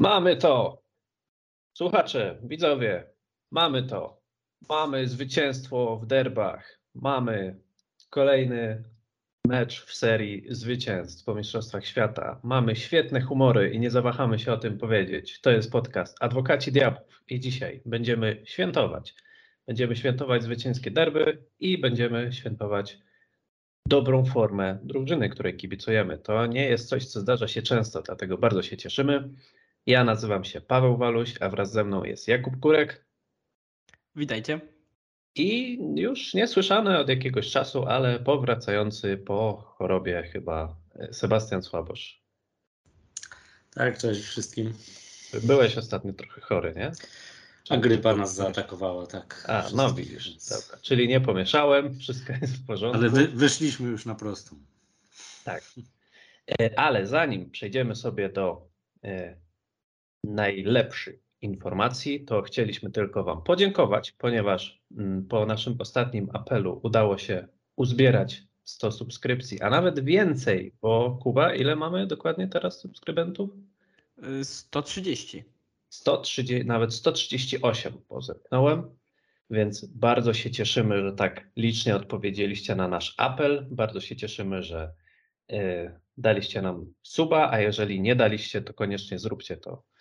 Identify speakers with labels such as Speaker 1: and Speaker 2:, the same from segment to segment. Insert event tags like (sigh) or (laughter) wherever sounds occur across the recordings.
Speaker 1: Mamy to. Słuchacze, widzowie, mamy to. Mamy zwycięstwo w derbach. Mamy kolejny mecz w serii zwycięstw po Mistrzostwach Świata. Mamy świetne humory i nie zawahamy się o tym powiedzieć. To jest podcast Adwokaci Diabłów i dzisiaj będziemy świętować. Będziemy świętować zwycięskie derby i będziemy świętować dobrą formę drużyny, której kibicujemy. To nie jest coś, co zdarza się często, dlatego bardzo się cieszymy. Ja nazywam się Paweł Waluś, a wraz ze mną jest Jakub Kurek.
Speaker 2: Witajcie.
Speaker 1: I już niesłyszany od jakiegoś czasu, ale powracający po chorobie chyba Sebastian Słabosz.
Speaker 3: Tak, cześć wszystkim.
Speaker 1: Byłeś ostatnio trochę chory, nie?
Speaker 3: A grypa nas zaatakowała, tak.
Speaker 1: A, no widzisz, więc... dobra. Czyli nie pomieszałem, wszystko jest w porządku.
Speaker 3: Ale wy, wyszliśmy już na prostą.
Speaker 1: Tak. E, ale zanim przejdziemy sobie do e, najlepszych informacji, to chcieliśmy tylko Wam podziękować, ponieważ mm, po naszym ostatnim apelu udało się uzbierać 100 subskrypcji, a nawet więcej, bo Kuba, ile mamy dokładnie teraz subskrybentów?
Speaker 2: 130.
Speaker 1: 130, nawet 138 pozepnąłem, więc bardzo się cieszymy, że tak licznie odpowiedzieliście na nasz apel. Bardzo się cieszymy, że y, daliście nam suba, a jeżeli nie daliście, to koniecznie zróbcie to y,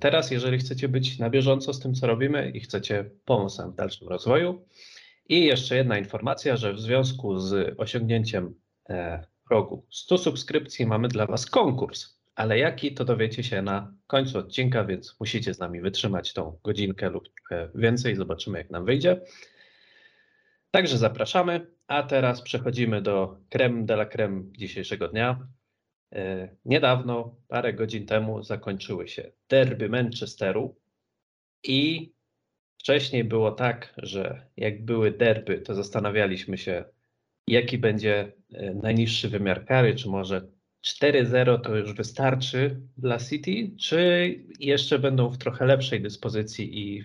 Speaker 1: teraz, jeżeli chcecie być na bieżąco z tym, co robimy i chcecie pomóc nam w dalszym rozwoju. I jeszcze jedna informacja, że w związku z osiągnięciem y, progu 100 subskrypcji mamy dla Was konkurs ale jaki to dowiecie się na końcu odcinka, więc musicie z nami wytrzymać tą godzinkę lub więcej. Zobaczymy, jak nam wyjdzie. Także zapraszamy, a teraz przechodzimy do creme de la creme dzisiejszego dnia. Niedawno, parę godzin temu, zakończyły się derby Manchesteru i wcześniej było tak, że jak były derby, to zastanawialiśmy się, jaki będzie najniższy wymiar kary, czy może 4-0 to już wystarczy dla City, czy jeszcze będą w trochę lepszej dyspozycji i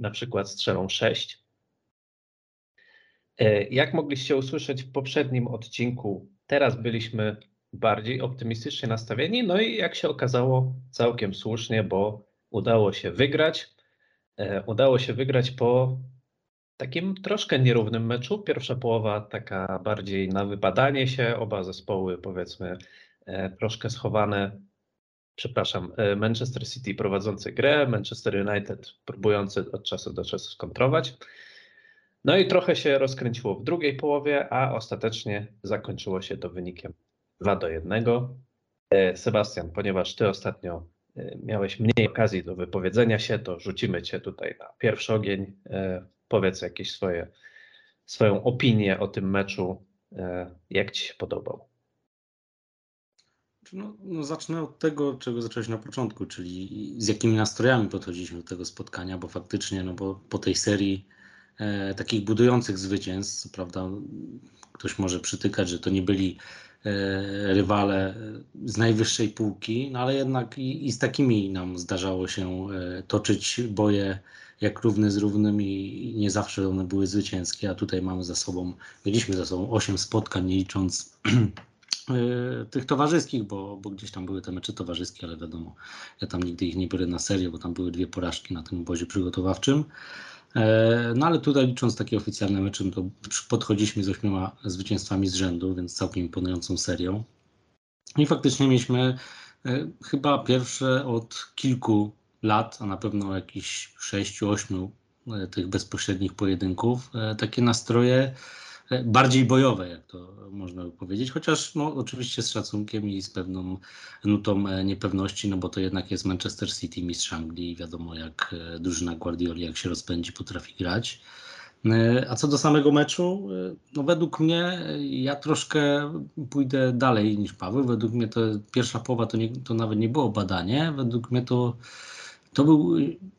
Speaker 1: na przykład strzelą 6? E, jak mogliście usłyszeć w poprzednim odcinku, teraz byliśmy bardziej optymistycznie nastawieni, no i jak się okazało, całkiem słusznie, bo udało się wygrać. E, udało się wygrać po takim troszkę nierównym meczu. Pierwsza połowa taka bardziej na wypadanie się, oba zespoły powiedzmy E, troszkę schowane, przepraszam, e, Manchester City prowadzący grę, Manchester United próbujący od czasu do czasu skontrować. No i trochę się rozkręciło w drugiej połowie, a ostatecznie zakończyło się to wynikiem 2 do 1. E, Sebastian, ponieważ ty ostatnio miałeś mniej okazji do wypowiedzenia się, to rzucimy cię tutaj na pierwszy ogień. Powiedz jakieś swoje, swoją opinię o tym meczu. Jak ci się podobał?
Speaker 3: No, no, zacznę od tego, czego zacząłeś na początku, czyli z jakimi nastrojami podchodziliśmy do tego spotkania, bo faktycznie no, bo po tej serii e, takich budujących zwycięstw, prawda, ktoś może przytykać, że to nie byli e, rywale z najwyższej półki, no ale jednak i, i z takimi nam zdarzało się e, toczyć boje jak równy z równym i nie zawsze one były zwycięskie, a tutaj mamy za sobą, mieliśmy za sobą 8 spotkań, nie licząc Y, (clears throat) tych towarzyskich, bo, bo gdzieś tam były te mecze towarzyskie, ale wiadomo, ja tam nigdy ich nie biorę na serio, bo tam były dwie porażki na tym obozie przygotowawczym. E, no ale tutaj licząc takie oficjalne mecze, no to podchodziliśmy z ośmioma zwycięstwami z rzędu, więc całkiem imponującą serią. I faktycznie mieliśmy e, chyba pierwsze od kilku lat, a na pewno jakichś sześciu, ośmiu e, tych bezpośrednich pojedynków, takie nastroje bardziej bojowe, jak to można by powiedzieć, chociaż no, oczywiście z szacunkiem i z pewną nutą e, niepewności, no bo to jednak jest Manchester City, mistrz Anglii i wiadomo jak e, drużyna Guardioli, jak się rozpędzi, potrafi grać. E, a co do samego meczu, no według mnie ja troszkę pójdę dalej niż Paweł. Według mnie to pierwsza połowa to, nie, to nawet nie było badanie. Według mnie to, to był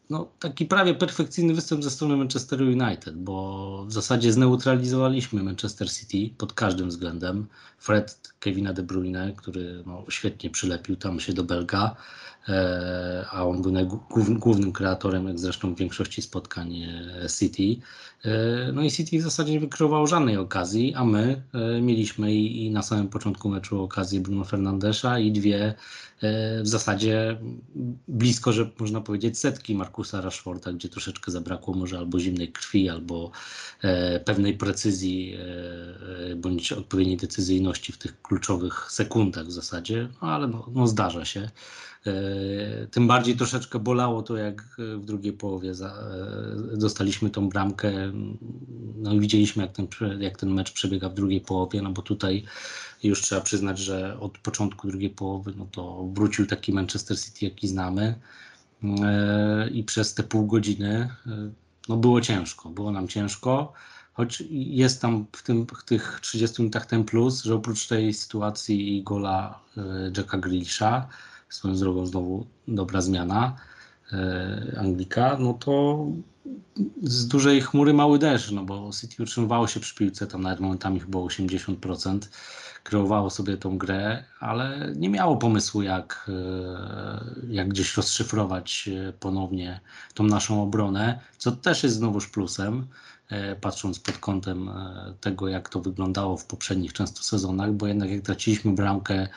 Speaker 3: no, taki prawie perfekcyjny występ ze strony Manchesteru United, bo w zasadzie zneutralizowaliśmy Manchester City pod każdym względem. Fred Kevina De Bruyne, który no, świetnie przylepił tam się do Belga, e, a on był głównym, głównym kreatorem, jak zresztą w większości spotkań e, City. E, no i City w zasadzie nie wykrywało żadnej okazji, a my e, mieliśmy i, i na samym początku meczu okazję Bruno Fernandesza i dwie e, w zasadzie blisko, że można powiedzieć setki Markusa Rashforda, gdzie troszeczkę zabrakło może albo zimnej krwi, albo pewnej precyzji bądź odpowiedniej decyzyjności w tych kluczowych sekundach w zasadzie, no ale no, no zdarza się. E, tym bardziej troszeczkę bolało to, jak w drugiej połowie za, e, dostaliśmy tą bramkę. No i widzieliśmy, jak ten, jak ten mecz przebiega w drugiej połowie, no bo tutaj już trzeba przyznać, że od początku drugiej połowy no to wrócił taki Manchester City, jaki znamy. E, I przez te pół godziny no było ciężko, było nam ciężko. Choć jest tam w, tym, w tych 30 minutach ten plus, że oprócz tej sytuacji i gola Jacka Grealisha, swoją drogą znowu dobra zmiana e, Anglika, no to z dużej chmury mały deszcz, no bo City utrzymywało się przy piłce, tam nawet momentami chyba 80%, kreowało sobie tą grę, ale nie miało pomysłu jak, e, jak gdzieś rozszyfrować e, ponownie tą naszą obronę, co też jest znowuż plusem, patrząc pod kątem tego, jak to wyglądało w poprzednich często sezonach, bo jednak jak traciliśmy bramkę E,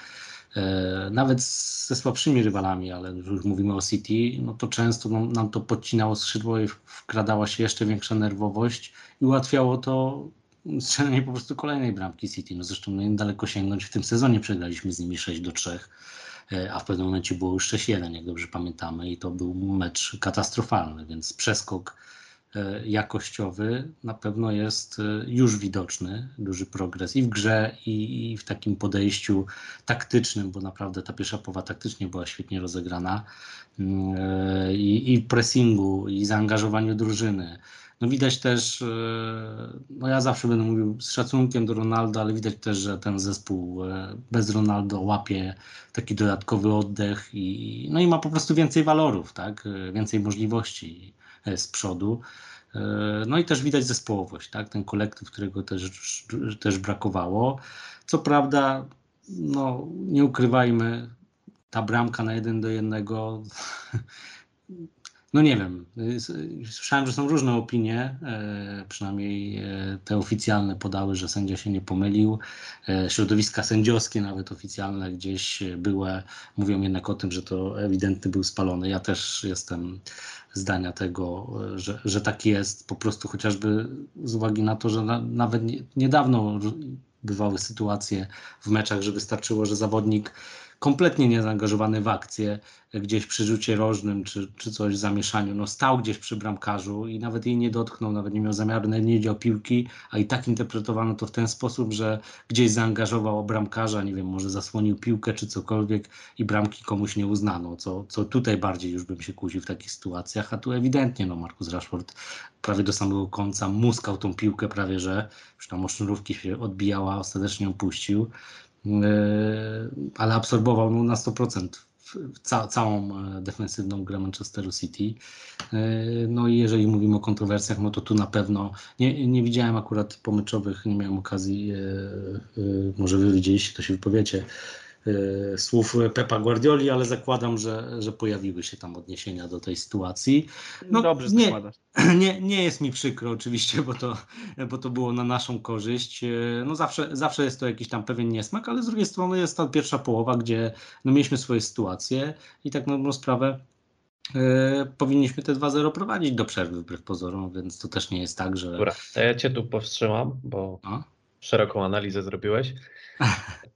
Speaker 3: nawet ze słabszymi rywalami, ale już mówimy o City, no to często nam, nam to podcinało skrzydło i wkradała się jeszcze większa nerwowość i ułatwiało to strzelenie po prostu kolejnej bramki City. No zresztą no daleko sięgnąć w tym sezonie przegraliśmy z nimi 6 do 3, e, a w pewnym momencie było już 6-1, jak dobrze pamiętamy i to był mecz katastrofalny, więc przeskok E, jakościowy na pewno jest e, już widoczny, duży progres i w grze, i, w takim podejściu taktycznym, bo naprawdę ta pierwsza połowa taktycznie była świetnie rozegrana, mm, e, i, i pressingu, i zaangażowaniu drużyny. No widać też, no ja zawsze będę mówił z szacunkiem do Ronaldo, ale widać też, że ten zespół bez Ronaldo łapie taki dodatkowy oddech i, no i ma po prostu więcej walorów, tak? więcej możliwości. E, z przodu. E, no i też widać zespołowość, tak? ten kolektyw, którego też, też brakowało. Co prawda, no, nie ukrywajmy, ta bramka na jeden do jednego no nie wiem, słyszałem, że są różne opinie, e, przynajmniej e, te oficjalne podały, że sędzia się nie pomylił. E, środowiska sędziowskie, nawet oficjalne gdzieś były, mówią jednak o tym, że to ewidentny był spalony. Ja też jestem zdania tego, że, że tak jest, po prostu chociażby z uwagi na to, że na, nawet niedawno bywały sytuacje w meczach, że wystarczyło, że zawodnik kompletnie niezaangażowany w akcję, gdzieś przy rzucie rożnym czy, czy coś w zamieszaniu, no stał gdzieś przy bramkarzu i nawet jej nie dotknął, nawet nie miał zamiaru, nawet nie wiedział piłki, a i tak interpretowano to w ten sposób, że gdzieś zaangażował bramkarza, nie wiem, może zasłonił piłkę czy cokolwiek i bramki komuś nie uznano, co, co tutaj bardziej już bym się kłócił w takich sytuacjach, a tu ewidentnie no Markus Rashford prawie do samego końca muskał tą piłkę prawie, że już tam o sznurówki się odbijała, ostatecznie ją puścił. E, ale absorbował no, na 100% ca całą e, defensywną grę Manchesteru City. E, no i jeżeli mówimy o kontrowersjach, no to tu na pewno nie, nie widziałem akurat pomyczowych, nie miałem okazji, może wy widzieliście, to się wypowiecie, słów Pepa Guardioli, ale zakładam, że, że pojawiły się tam odniesienia do tej sytuacji.
Speaker 2: No, Dobrze nie, (clears throat)
Speaker 3: nie, nie jest mi przykro oczywiście, bo to, bo to było na naszą korzyść. Y, no zawsze, zawsze jest to jakiś tam pewien niesmak, ale z drugiej strony jest ta pierwsza połowa, gdzie no mieliśmy swoje sytuacje i tak na dobrą sprawę yy, powinniśmy te 2-0 prowadzić do przerwy wbrew pozorom, więc to też nie jest tak, że...
Speaker 1: Dobra, to ja cię tu powstrzymam, bo A? szeroką analizę zrobiłeś. (laughs)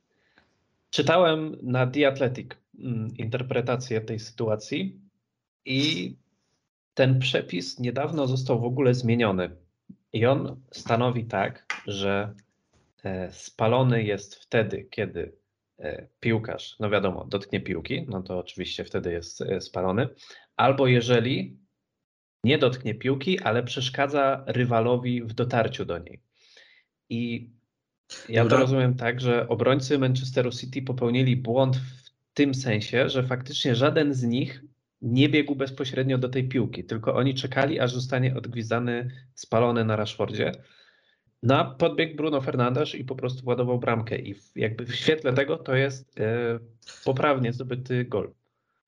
Speaker 1: Czytałem na The Athletic mm, interpretację tej sytuacji i ten przepis niedawno został w ogóle zmieniony. I on stanowi tak, że e, spalony jest wtedy, kiedy e, piłkarz, no wiadomo, dotknie piłki, no to oczywiście wtedy jest e, spalony, albo jeżeli nie dotknie piłki, ale przeszkadza rywalowi w dotarciu do niej. I ja Dobra. to rozumiem tak, że obrońcy Manchesteru City popełnili błąd w tym sensie, że faktycznie żaden z nich nie biegł bezpośrednio do tej piłki, tylko oni czekali, aż zostanie odgwizdany, spalony na Rashfordzie. No a podbiegł Bruno Fernandes i po prostu władował bramkę i jakby w świetle tego to jest e, poprawnie zdobyty gol.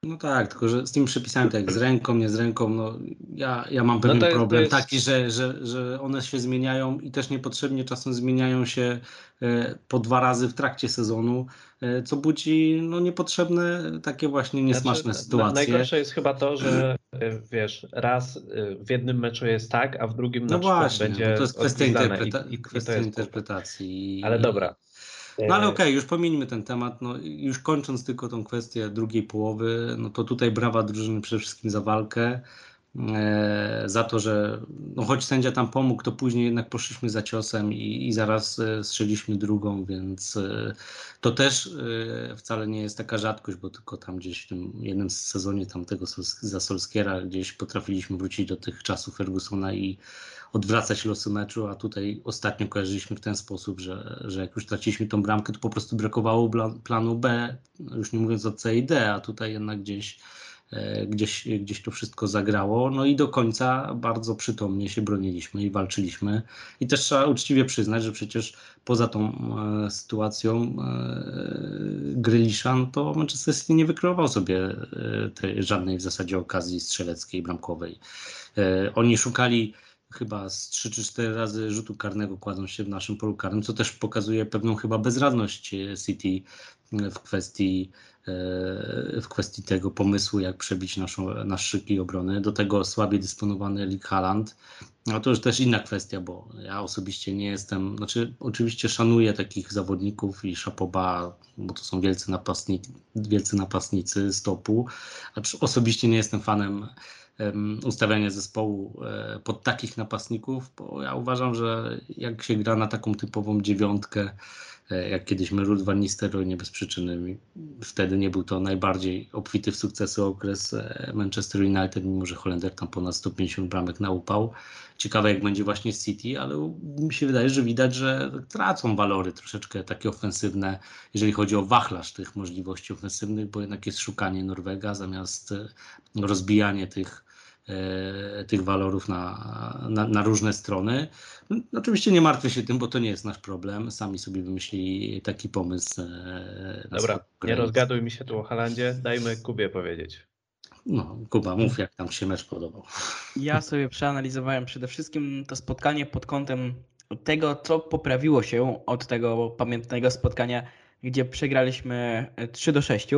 Speaker 3: No tak, tylko że z tymi przepisami, tak jak z ręką, nie z ręką, no ja, ja mam pewien
Speaker 1: to jest- to
Speaker 3: problem
Speaker 1: jest-
Speaker 3: taki, że, że, że one się zmieniają i też niepotrzebnie czasem zmieniają się e, po dwa razy w trakcie sezonu, e, co budzi no, niepotrzebne takie właśnie niesmaczne
Speaker 1: Znaczy, na-
Speaker 3: sytuacje.
Speaker 1: Najgorsze jest chyba to, że e, wiesz, raz w jednym meczu jest tak, a w drugim na
Speaker 3: No
Speaker 1: przykład
Speaker 3: właśnie,
Speaker 1: będzie
Speaker 3: bo to jest kwestia, interpreta-
Speaker 1: i, i, i to
Speaker 3: kwestia
Speaker 1: jest
Speaker 3: interpretacji.
Speaker 1: Ale dobra.
Speaker 3: No ale
Speaker 1: E,
Speaker 3: okej, już pomińmy ten temat. No, już kończąc tylko tą kwestię drugiej połowy, no to tutaj brawa drużyny przede wszystkim za walkę. E, za to, że no choć sędzia tam pomógł, to później jednak poszliśmy za ciosem i, i zaraz e, strzeliśmy drugą, więc e, to też wcale nie jest taka rzadkość, bo tylko tam gdzieś w tym jednym sezonie tamtego za Solskiera gdzieś potrafiliśmy wrócić do tych czasów Fergusona i odwracać losy meczu, a tutaj ostatnio kojarzyliśmy w ten sposób, że, że jak już traciliśmy tą bramkę, to po prostu brakowało planu B, już nie mówiąc o C i D, a tutaj jednak gdzieś, gdzieś, gdzieś to wszystko zagrało. No i do końca bardzo przytomnie się broniliśmy i walczyliśmy. I też trzeba uczciwie przyznać, że przecież poza tą e, sytuacją e, Grealisza, no to Manchester City nie wykreował sobie e, tej, żadnej w zasadzie okazji strzeleckiej, bramkowej. E, oni szukali chyba z 3 czy 4 razy rzutu karnego kładą się w naszym polu karnym, co też pokazuje pewną chyba bezradność e, City w kwestii, e, w kwestii tego pomysłu, jak przebić naszą, nasz szyki obrony. Do tego słabiej dysponowany Lee Haaland. No to już też inna kwestia, bo ja osobiście nie jestem, znaczy oczywiście szanuję takich zawodników i Szapoba, bo to są wielcy, napastni, wielcy napastnicy stopu, acz osobiście nie jestem fanem em, ustawiania zespołu e, pod takich napastników, bo ja uważam, że jak się gra na taką typową dziewiątkę, e, jak kiedyś Ruud van Nistelrooy, nie bez przyczyny, wtedy nie był to najbardziej obfity w sukcesy okres e, Manchester United, mimo że Holender tam ponad 150 bramek naupał. Ciekawe jak będzie właśnie City, ale mi się wydaje, że widać, że tracą walory troszeczkę takie ofensywne, jeżeli chodzi o wachlarz tych możliwości ofensywnych, bo jednak jest szukanie Norwega zamiast rozbijanie tych tych walorów na, na, na różne strony. Oczywiście nie martwię się tym, bo to nie jest nasz problem. Sami sobie wymyślili taki pomysł. e,
Speaker 1: Dobra, nie rozgaduj mi się tu o Halandzie, dajmy Kubie powiedzieć.
Speaker 3: No, Kuba, mów jak tam się mecz podobał.
Speaker 2: Ja sobie przeanalizowałem przede wszystkim to spotkanie pod kątem tego, co poprawiło się od tego pamiętnego spotkania, gdzie przegraliśmy e, 3 do 6.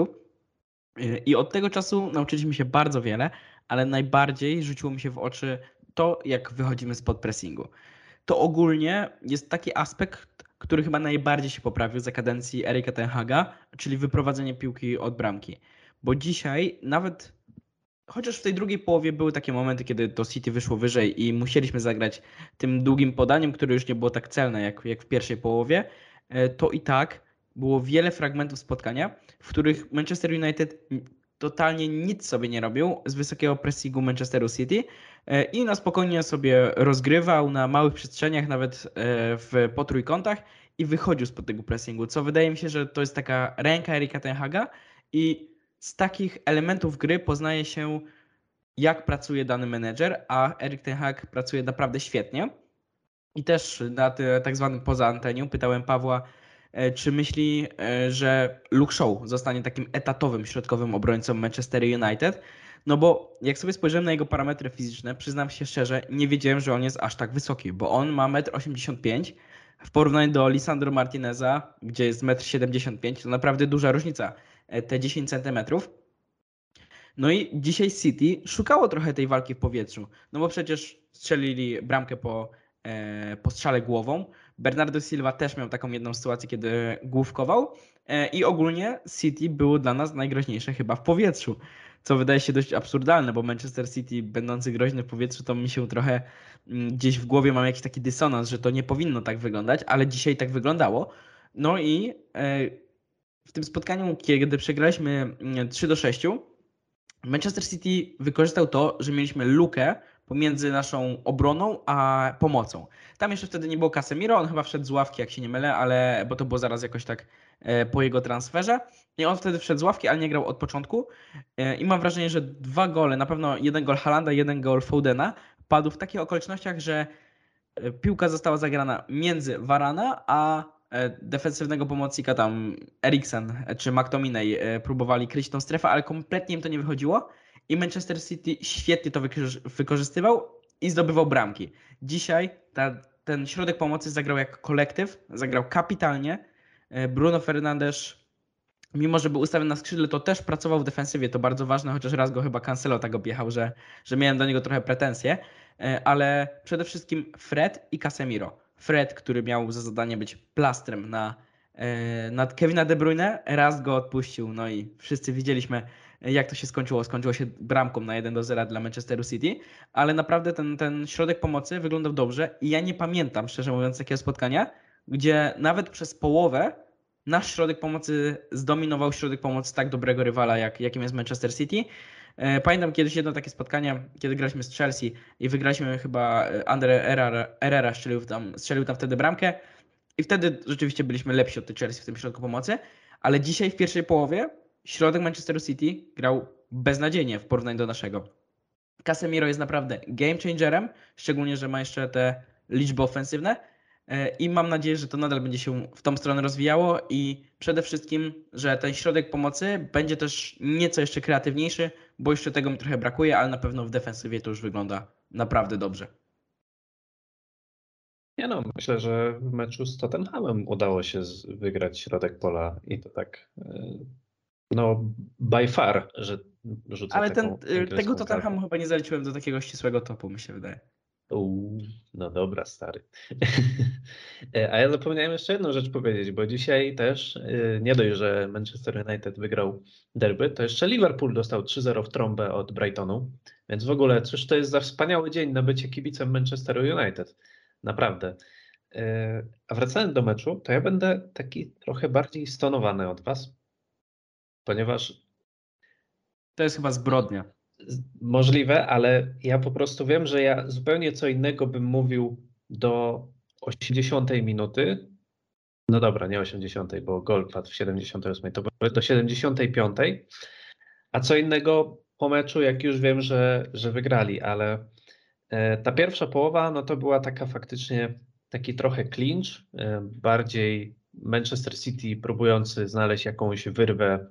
Speaker 2: I od tego czasu nauczyliśmy się bardzo wiele, ale najbardziej rzuciło mi się w oczy to, jak wychodzimy spod pressingu. To ogólnie jest taki aspekt, który chyba najbardziej się poprawił za kadencji Erika Tenhaga, czyli wyprowadzenie piłki od bramki. Bo dzisiaj nawet chociaż w tej drugiej połowie były takie momenty, kiedy to City wyszło wyżej i musieliśmy zagrać tym długim podaniem, które już nie było tak celne jak, jak w pierwszej połowie, e, to i tak było wiele fragmentów spotkania, w których Manchester United totalnie nic sobie nie robił z wysokiego pressingu Manchesteru City e, i na spokojnie sobie rozgrywał na małych przestrzeniach, nawet e, w po trójkątach i wychodził spod tego pressingu, co wydaje mi się, że to jest taka ręka Erika Tenhaga i z takich elementów gry poznaje się, jak pracuje dany menedżer, a Erik Ten Hag pracuje naprawdę świetnie. I też na tak zwanym poza antenią pytałem Pawła, czy myśli, e, że Luke Shaw zostanie takim etatowym środkowym obrońcą Manchester United. No bo jak sobie spojrzyłem na jego parametry fizyczne, przyznam się szczerze, nie wiedziałem, że on jest aż tak wysoki, bo on ma 1,85 m w porównaniu do Lisandro Martineza, gdzie jest 1,75 m, to naprawdę duża różnica e, te 10 centymetrów. No i dzisiaj City szukało trochę tej walki w powietrzu, no bo przecież strzelili bramkę po, e, po strzale głową. Bernardo Silva też miał taką jedną sytuację, kiedy główkował e, i ogólnie City było dla nas najgroźniejsze chyba w powietrzu, co wydaje się dość absurdalne, bo Manchester City będący groźny w powietrzu to mi się trochę mm, gdzieś w głowie mam jakiś taki dysonans, że to nie powinno tak wyglądać, ale dzisiaj tak wyglądało. No i e, w tym spotkaniu, kiedy przegraliśmy mm, 3 do 6, Manchester City wykorzystał to, że mieliśmy lukę pomiędzy naszą obroną a pomocą. Tam jeszcze wtedy nie było Casemiro, on chyba wszedł z ławki, jak się nie mylę, ale bo to było zaraz jakoś tak e, po jego transferze. I on wtedy wszedł z ławki, ale nie grał od początku. E, I mam wrażenie, że dwa gole, na pewno jeden gol Halanda, jeden gol Foudena, padł w takich okolicznościach, że e, piłka została zagrana między Varana a defensywnego pomocnika tam Eriksen czy McTominay próbowali kryć tą strefę, ale kompletnie im to nie wychodziło i Manchester City świetnie to wykorzy- wykorzystywał i zdobywał bramki. Dzisiaj ta, ten środek pomocy zagrał jak kolektyw, zagrał kapitalnie. E, Bruno Fernandes, mimo że był ustawiony na skrzydle, to też pracował w defensywie, to bardzo ważne, chociaż raz go chyba Cancelo tak objechał, że, że miałem do niego trochę pretensje, E, ale przede wszystkim Fred i Casemiro. Fred, który miał za zadanie być plastrem na, e, na Kevina De Bruyne, raz go odpuścił, no i wszyscy widzieliśmy, jak to się skończyło. Skończyło się bramką na 1 do 0 dla Manchesteru City, ale naprawdę ten, ten środek pomocy wyglądał dobrze i ja nie pamiętam, szczerze mówiąc, takiego spotkania, gdzie nawet przez połowę nasz środek pomocy zdominował środek pomocy tak dobrego rywala, jak, jakim jest Manchester City. E, Pamiętam kiedyś jedno takie spotkanie, kiedy graliśmy z Chelsea i wygraliśmy chyba e, Andre Herrera, strzelił tam, strzelił tam wtedy bramkę i wtedy rzeczywiście byliśmy lepsi od tej Chelsea w tym środku pomocy, ale dzisiaj w pierwszej połowie środek Manchesteru City grał beznadziejnie w porównaniu do naszego. Casemiro jest naprawdę game changerem, szczególnie, że ma jeszcze te liczby ofensywne e, i mam nadzieję, że to nadal będzie się w tą stronę rozwijało i przede wszystkim, że ten środek pomocy będzie też nieco jeszcze kreatywniejszy, bo jeszcze tego mi trochę brakuje, ale na pewno w defensywie to już wygląda naprawdę dobrze.
Speaker 1: Nie no, myślę, że w meczu z Tottenhamem udało się wygrać środek pola i to tak e, no by far, że rzucę
Speaker 2: Ale ten,
Speaker 1: taką
Speaker 2: y, tego Tottenhamu
Speaker 1: kartę.
Speaker 2: chyba nie zaliczyłem do takiego ścisłego topu, mi się wydaje.
Speaker 1: Uuu, no dobra, stary. (laughs) E, A ja zapomniałem jeszcze jedną rzecz powiedzieć, bo dzisiaj też e, nie dość, że Manchester United wygrał derby, to jeszcze Liverpool dostał 3-0 w trąbę od Brightonu, więc w ogóle cóż to jest za wspaniały dzień na bycie kibicem Manchesteru United. Naprawdę. E, A wracając do meczu, to ja będę taki trochę bardziej stonowany od was, ponieważ
Speaker 2: To jest chyba zbrodnia.
Speaker 1: Możliwe, ale ja po prostu wiem, że ja zupełnie co innego bym mówił do 80 minuty. No dobra, nie 80, bo gol padł w 78, to do 75. A co innego po meczu, jak już wiem, że, że wygrali, ale e, ta pierwsza połowa, no to była taka faktycznie taki trochę clinch, e, bardziej Manchester City próbujący znaleźć jakąś wyrwę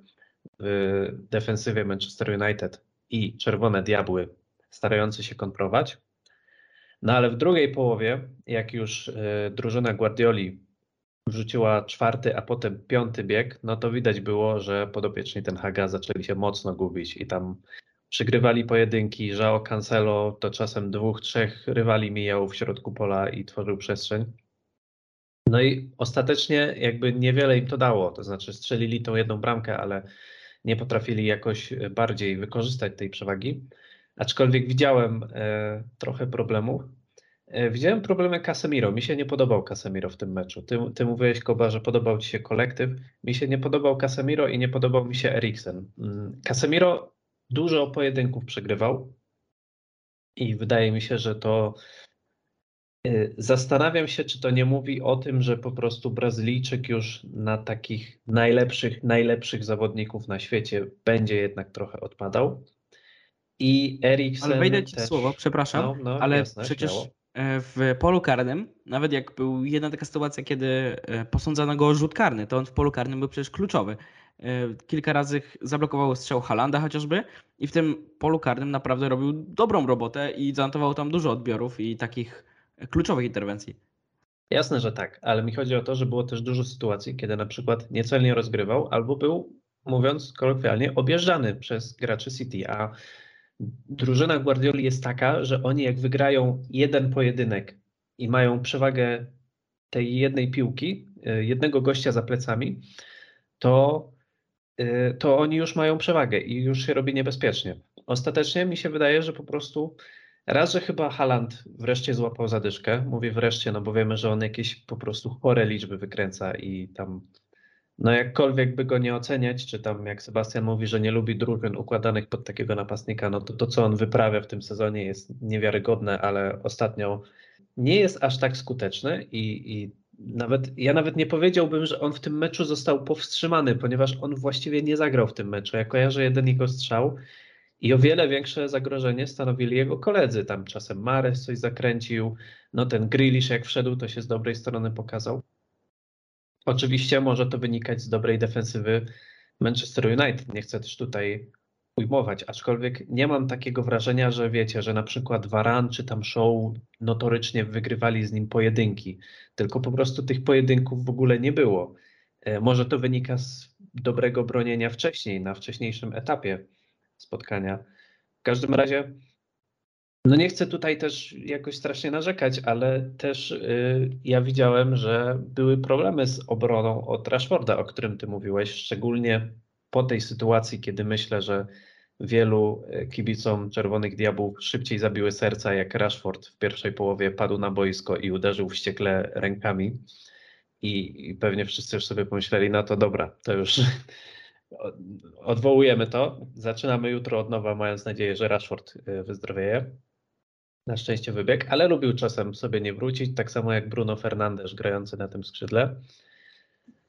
Speaker 1: w defensywie Manchester United i Czerwone Diabły starający się kontrować. No ale w drugiej połowie, jak już e, drużyna Guardioli wrzuciła czwarty, a potem piąty bieg, no to widać było, że podopieczni ten Haga zaczęli się mocno gubić i tam przygrywali pojedynki. Żao Cancelo to czasem dwóch, trzech rywali mijał w środku pola i tworzył przestrzeń. No i ostatecznie jakby niewiele im to dało, to znaczy strzelili tą jedną bramkę, ale nie potrafili jakoś bardziej wykorzystać tej przewagi. Aczkolwiek widziałem e, trochę problemów. E, widziałem problemy Casemiro. Mi się nie podobał Casemiro w tym meczu. Ty, ty mówiłeś, Koba, że podobał ci się kolektyw. Mi się nie podobał Casemiro i nie podobał mi się Eriksen. Mm, Casemiro dużo pojedynków przegrywał i wydaje mi się, że to Zastanawiam się, czy to nie mówi o tym, że po prostu Brazylijczyk już na takich najlepszych, najlepszych zawodników na świecie będzie jednak trochę odpadał. I Eriksen
Speaker 2: Ale wejdę ci
Speaker 1: też...
Speaker 2: słowo, przepraszam,
Speaker 1: No, no,
Speaker 2: ale
Speaker 1: jasne,
Speaker 2: przecież
Speaker 1: śmiało.
Speaker 2: e, w polu karnym, nawet jak był jedna taka sytuacja, kiedy e, posądzano go o rzut karny, to on w polu karnym był przecież kluczowy. E, Kilka razy zablokował strzał Halanda chociażby i w tym polu karnym naprawdę robił dobrą robotę i zanotował tam dużo odbiorów i takich kluczowych interwencji.
Speaker 1: Jasne, że tak, ale mi chodzi o to, że było też dużo sytuacji, kiedy na przykład niecelnie rozgrywał albo był, mówiąc kolokwialnie, objeżdżany przez graczy City, a drużyna Guardioli jest taka, że oni jak wygrają jeden pojedynek i mają przewagę tej jednej piłki, y, jednego gościa za plecami, to, y, to oni już mają przewagę i już się robi niebezpiecznie. Ostatecznie mi się wydaje, że po prostu raz, że chyba Haaland wreszcie złapał zadyszkę. Mówię wreszcie, no bo wiemy, że on jakieś po prostu chore liczby wykręca i tam no jakkolwiek by go nie oceniać, czy tam jak Sebastian mówi, że nie lubi drużyn układanych pod takiego napastnika, no to to, co on wyprawia w tym sezonie jest niewiarygodne, ale ostatnio nie jest aż tak skuteczny i, i nawet, ja nawet nie powiedziałbym, że on w tym meczu został powstrzymany, ponieważ on właściwie nie zagrał w tym meczu. Ja kojarzę jeden jego strzał i o wiele większe zagrożenie stanowili jego koledzy. Tam czasem Mares coś zakręcił, no ten Grealish jak wszedł, to się z dobrej strony pokazał. Oczywiście może to wynikać z dobrej defensywy Manchester United. Nie chcę też tutaj ujmować, aczkolwiek nie mam takiego wrażenia, że wiecie, że na przykład Varan czy tam Show notorycznie wygrywali z nim pojedynki, tylko po prostu tych pojedynków w ogóle nie było. E, może to wynika z dobrego bronienia wcześniej, na wcześniejszym etapie spotkania. W każdym razie, no nie chcę tutaj też jakoś strasznie narzekać, ale też y, ja widziałem, że były problemy z obroną od Rashforda, o którym ty mówiłeś, szczególnie po tej sytuacji, kiedy myślę, że wielu e, kibicom Czerwonych Diabłów szybciej zabiły serca, jak Rashford w pierwszej połowie padł na boisko i uderzył wściekle rękami. I, I pewnie wszyscy już sobie pomyśleli, no to dobra, to już odwołujemy to. Zaczynamy jutro od nowa, mając nadzieję, że Rashford e, wyzdrowieje. Na szczęście wybieg, ale lubił czasem sobie nie wrócić, tak samo jak Bruno Fernandes grający na tym skrzydle.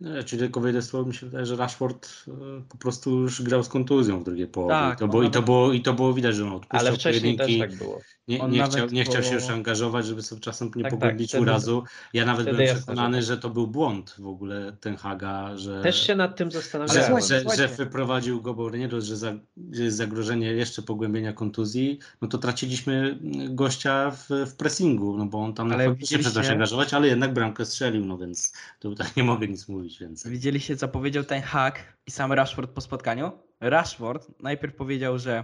Speaker 3: Nie, czyli tylko wejdę słowo, mi się wydaje, że Rashford e, po prostu już grał z kontuzją w drugiej połowie.
Speaker 2: Tak,
Speaker 3: I, to było, i, to było, I to było widać, że on odpuszczał
Speaker 1: Ale wcześniej też tak było.
Speaker 3: Nie, nie, chciał, nie chciał się już angażować, żeby sobie czasem nie
Speaker 1: Tak, tak,
Speaker 3: pogłębić
Speaker 1: wtedy-
Speaker 3: urazu. Ja nawet byłem
Speaker 1: że
Speaker 3: przekonany,
Speaker 1: tak.
Speaker 3: że to był błąd w ogóle Ten Haga, że,
Speaker 1: Też się nad tym
Speaker 3: że,
Speaker 1: zastanawiałem.
Speaker 3: że,
Speaker 2: słuchajcie.
Speaker 3: że wyprowadził go, bo nie dość, że, za, że jest zagrożenie jeszcze pogłębienia kontuzji, no to traciliśmy gościa w, w pressingu, no bo on tam
Speaker 2: Ale
Speaker 3: ale faktycznie przestał się angażować, ale jednak bramkę strzelił, no więc tutaj nie mogę nic mówić więcej.
Speaker 2: Widzieliście, co powiedział ten hack i sam Rashford po spotkaniu? Rashford najpierw powiedział, że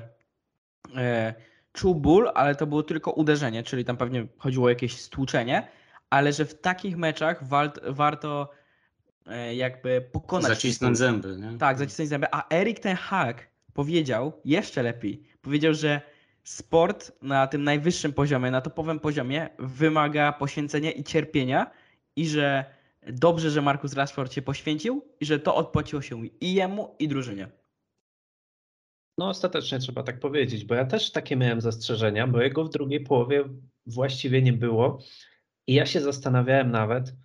Speaker 2: e, czuł ból, ale to było tylko uderzenie, czyli tam pewnie chodziło o jakieś stłuczenie, ale że w takich meczach wart, warto e, jakby pokonać
Speaker 3: Zacisnąć zęby, nie?
Speaker 2: Tak, zacisnąć zęby. A Erik ten Hag powiedział jeszcze lepiej. Powiedział, że sport na tym najwyższym poziomie, na topowym poziomie wymaga poświęcenia i cierpienia i że dobrze, że Markus Rashford się poświęcił i że to odpłaciło się i jemu, i drużynie.
Speaker 1: No ostatecznie trzeba tak powiedzieć, bo ja też takie miałem zastrzeżenia, bo jego w drugiej połowie właściwie nie było. I ja się zastanawiałem nawet,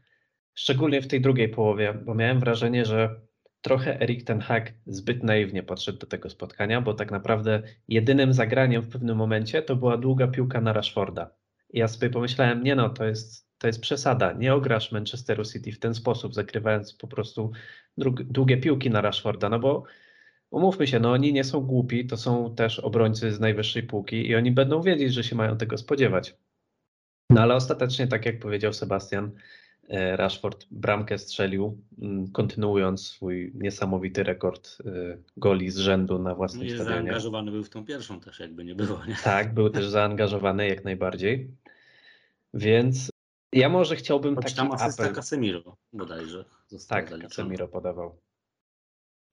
Speaker 1: szczególnie w tej drugiej połowie, bo miałem wrażenie, że trochę Erik ten Hag zbyt naiwnie podszedł do tego spotkania, bo tak naprawdę jedynym zagraniem w pewnym momencie to była długa piłka na Rashforda. I ja sobie pomyślałem, nie no, to jest, to jest przesada, nie ograsz Manchesteru City w ten sposób, zagrywając po prostu długie piłki na Rashforda, no bo umówmy się, no oni nie są głupi, to są też obrońcy z najwyższej półki i oni będą wiedzieć, że się mają tego spodziewać. No ale ostatecznie, tak jak powiedział Sebastian, e, Rashford bramkę strzelił, mm, kontynuując swój niesamowity rekord e, goli z rzędu na własnym
Speaker 3: i
Speaker 1: stadionie.
Speaker 3: zaangażowany był w tą pierwszą też, jakby nie było, nie?
Speaker 1: Tak, był też zaangażowany jak najbardziej. Więc ja może chciałbym
Speaker 3: Choć
Speaker 1: taki
Speaker 3: tam asysta
Speaker 1: apel.
Speaker 3: Casemiro bodajże
Speaker 1: Tak,
Speaker 3: zaliczony.
Speaker 1: Casemiro podawał.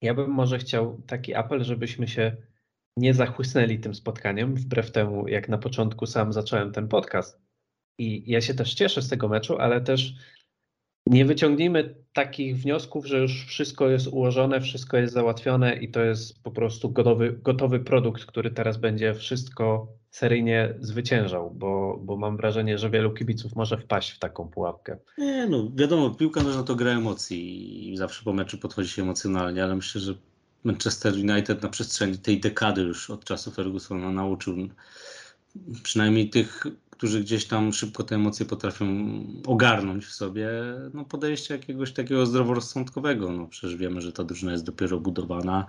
Speaker 1: Ja bym może chciał taki apel, żebyśmy się nie zachłysnęli tym spotkaniem, wbrew temu, jak na początku sam zacząłem ten podcast. I ja się też cieszę z tego meczu, ale też nie wyciągnijmy takich wniosków, że już wszystko jest ułożone, wszystko jest załatwione i to jest po prostu gotowy, gotowy produkt, który teraz będzie wszystko seryjnie zwyciężał, bo, bo mam wrażenie, że wielu kibiców może wpaść w taką pułapkę.
Speaker 3: Nie, no wiadomo, piłka nożna to gra emocji i zawsze po meczu podchodzi się emocjonalnie, ale myślę, że Manchester United na przestrzeni tej dekady już od czasu Fergusona nauczył przynajmniej tych, którzy gdzieś tam szybko te emocje potrafią ogarnąć w sobie, no podejście jakiegoś takiego zdroworozsądkowego. No przecież wiemy, że ta drużyna jest dopiero budowana.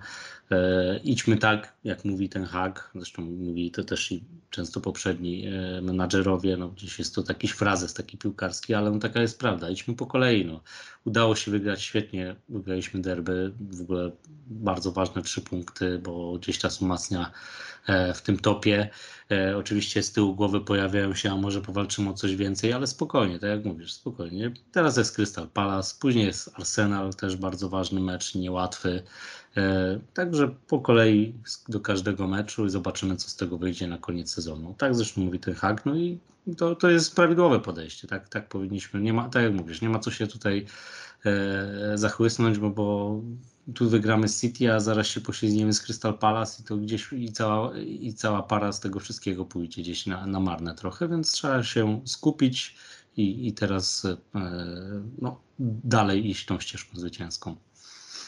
Speaker 3: E, idźmy tak, jak mówi ten Hag, zresztą mówi to też i często poprzedni e, menadżerowie, no gdzieś jest to jakiś frazes taki piłkarski, ale no taka jest prawda. Idźmy po kolei. No. Udało się wygrać świetnie, wygraliśmy derby, w ogóle bardzo ważne trzy punkty, bo gdzieś czas umacnia e, w tym topie. Oczywiście z tyłu głowy pojawiają się, a może powalczymy o coś więcej, ale spokojnie, tak jak mówisz, spokojnie. Teraz jest Crystal Palace, później jest Arsenal, też bardzo ważny mecz, niełatwy. E, Także po kolei do każdego meczu i zobaczymy, co z tego wyjdzie na koniec sezonu. Tak zresztą mówi ten Hag, no i to, to jest prawidłowe podejście, tak, tak powinniśmy, nie ma, tak jak mówisz, nie ma co się tutaj e, zachłysnąć, bo, bo tu wygramy z City, a zaraz się poślizgniemy z Crystal Palace i to gdzieś i cała, i cała para z tego wszystkiego pójdzie gdzieś na, na marne trochę, więc trzeba się skupić i, i teraz e, no, dalej iść tą ścieżką zwycięską.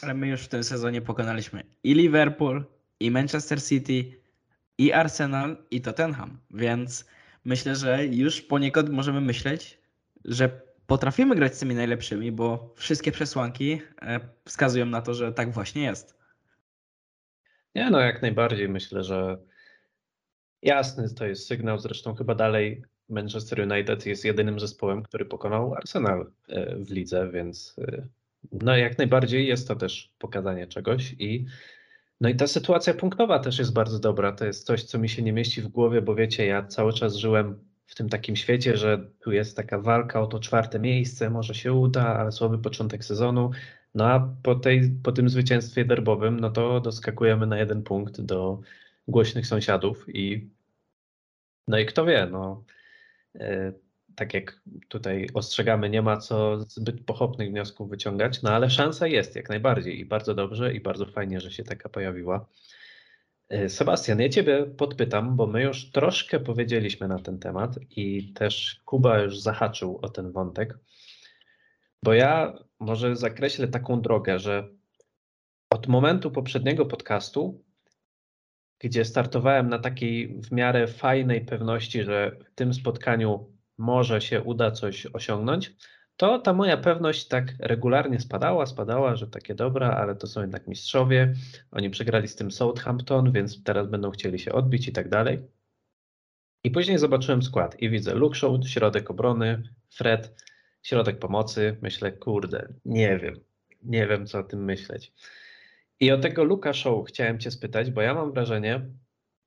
Speaker 2: Ale my już w tym sezonie pokonaliśmy i Liverpool, i Manchester City, i Arsenal, i Tottenham, więc myślę, że już poniekąd możemy myśleć, że potrafimy grać z tymi najlepszymi, bo wszystkie przesłanki e, wskazują na to, że tak właśnie jest.
Speaker 1: Nie, no jak najbardziej myślę, że jasny to jest sygnał. Zresztą chyba dalej Manchester United jest jedynym zespołem, który pokonał Arsenal e, w lidze, więc e, no jak najbardziej jest to też pokazanie czegoś i no i ta sytuacja punktowa też jest bardzo dobra. To jest coś, co mi się nie mieści w głowie, bo wiecie, ja cały czas żyłem w tym takim świecie, że tu jest taka walka o to czwarte miejsce, może się uda, ale słaby początek sezonu. No a po, tej, po tym zwycięstwie derbowym, no to doskakujemy na jeden punkt do głośnych sąsiadów i no i kto wie, no e, tak jak tutaj ostrzegamy, nie ma co zbyt pochopnych wniosków wyciągać, no ale szansa jest jak najbardziej i bardzo dobrze i bardzo fajnie, że się taka pojawiła. E, Sebastian, ja Ciebie podpytam, bo my już troszkę powiedzieliśmy na ten temat i też Kuba już zahaczył o ten wątek, bo ja może zakreślę taką drogę, że od momentu poprzedniego podcastu, gdzie startowałem na takiej w miarę fajnej pewności, że w tym spotkaniu może się uda coś osiągnąć, to ta moja pewność tak regularnie spadała, spadała, że takie dobra, ale to są jednak mistrzowie. Oni przegrali z tym Southampton, więc teraz będą chcieli się odbić i tak dalej. I później zobaczyłem skład i widzę Luke Shaw, środek obrony, Fred, środek pomocy. Myślę, kurde, nie wiem, nie wiem co o tym myśleć. I o tego Luka Shaw chciałem Cię spytać, bo ja mam wrażenie,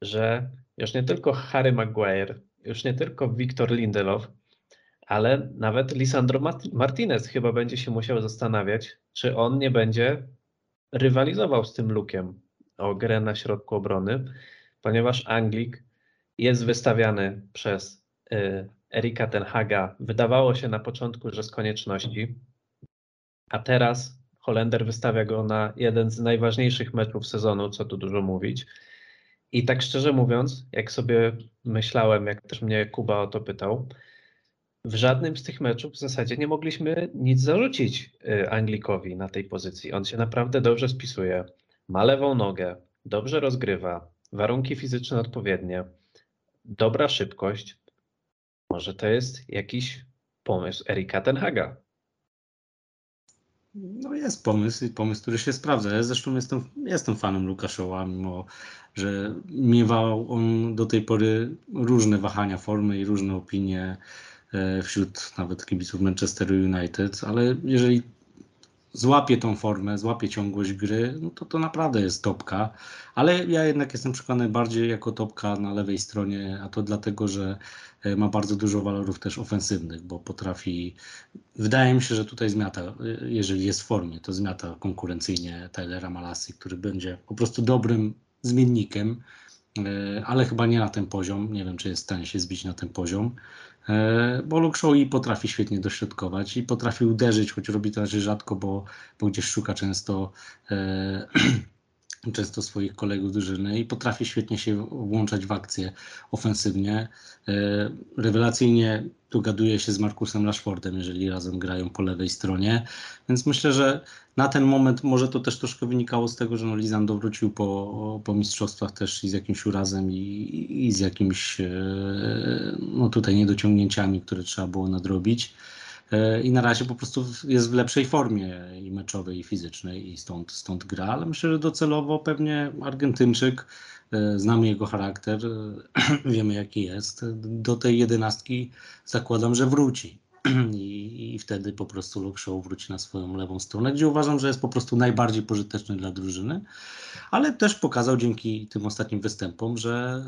Speaker 1: że już nie tylko Harry Maguire, już nie tylko Wiktor Lindelof, ale nawet Lisandro Martinez chyba będzie się musiał zastanawiać, czy on nie będzie rywalizował z tym Lukiem o grę na środku obrony, ponieważ Anglik jest wystawiany przez y, Erika Tenhaga. Wydawało się na początku, że z konieczności, a teraz Holender wystawia go na jeden z najważniejszych meczów sezonu, co tu dużo mówić. I tak szczerze mówiąc, jak sobie myślałem, jak też mnie Kuba o to pytał, w żadnym z tych meczów w zasadzie nie mogliśmy nic zarzucić y, Anglikowi na tej pozycji. On się naprawdę dobrze spisuje, ma lewą nogę, dobrze rozgrywa, warunki fizyczne odpowiednie, dobra szybkość. Może to jest jakiś pomysł Erika Tenhaga.
Speaker 3: No jest pomysł, pomysł, który się sprawdza. Ja zresztą jestem, jestem fanem Lukaszowa, mimo że miewał on do tej pory różne wahania formy i różne opinie e, wśród nawet kibiców Manchester United, ale jeżeli złapie tą formę, złapie ciągłość gry, no to to naprawdę jest topka. Ale ja jednak jestem przekonany bardziej jako topka na lewej stronie, a to dlatego, że ma bardzo dużo walorów też ofensywnych, bo potrafi, wydaje mi się, że tutaj zmiata, e, jeżeli jest w formie, to zmiata konkurencyjnie Tylera Malasy, który będzie po prostu dobrym zmiennikiem, e, ale chyba nie na ten poziom. Nie wiem, czy jest w stanie się zbić na ten poziom. E, bo Luke i potrafi świetnie dośrodkować i potrafi uderzyć, choć robi to raczej rzadko, bo, bo gdzieś szuka często e, (clears throat) często swoich kolegów drużyny i potrafi świetnie się włączać w akcję ofensywnie. E, rewelacyjnie dogaduje się z Markusem Rashfordem, jeżeli razem grają po lewej stronie, więc myślę, że na ten moment może to też troszkę wynikało z tego, że no Lizando wrócił po, po mistrzostwach też i z jakimś urazem i, i z jakimiś e, no tutaj niedociągnięciami, które trzeba było nadrobić. E, i na razie po prostu jest w lepszej formie i meczowej, i fizycznej i stąd, stąd gra, ale myślę, że docelowo pewnie Argentyńczyk, e, znamy jego charakter, e, (clears throat) wiemy jaki jest, do tej jedenastki zakładam, że wróci. (clears throat) I, I, wtedy po prostu Luke wróci na swoją lewą stronę, gdzie uważam, że jest po prostu najbardziej pożyteczny dla drużyny, ale też pokazał dzięki tym ostatnim występom, że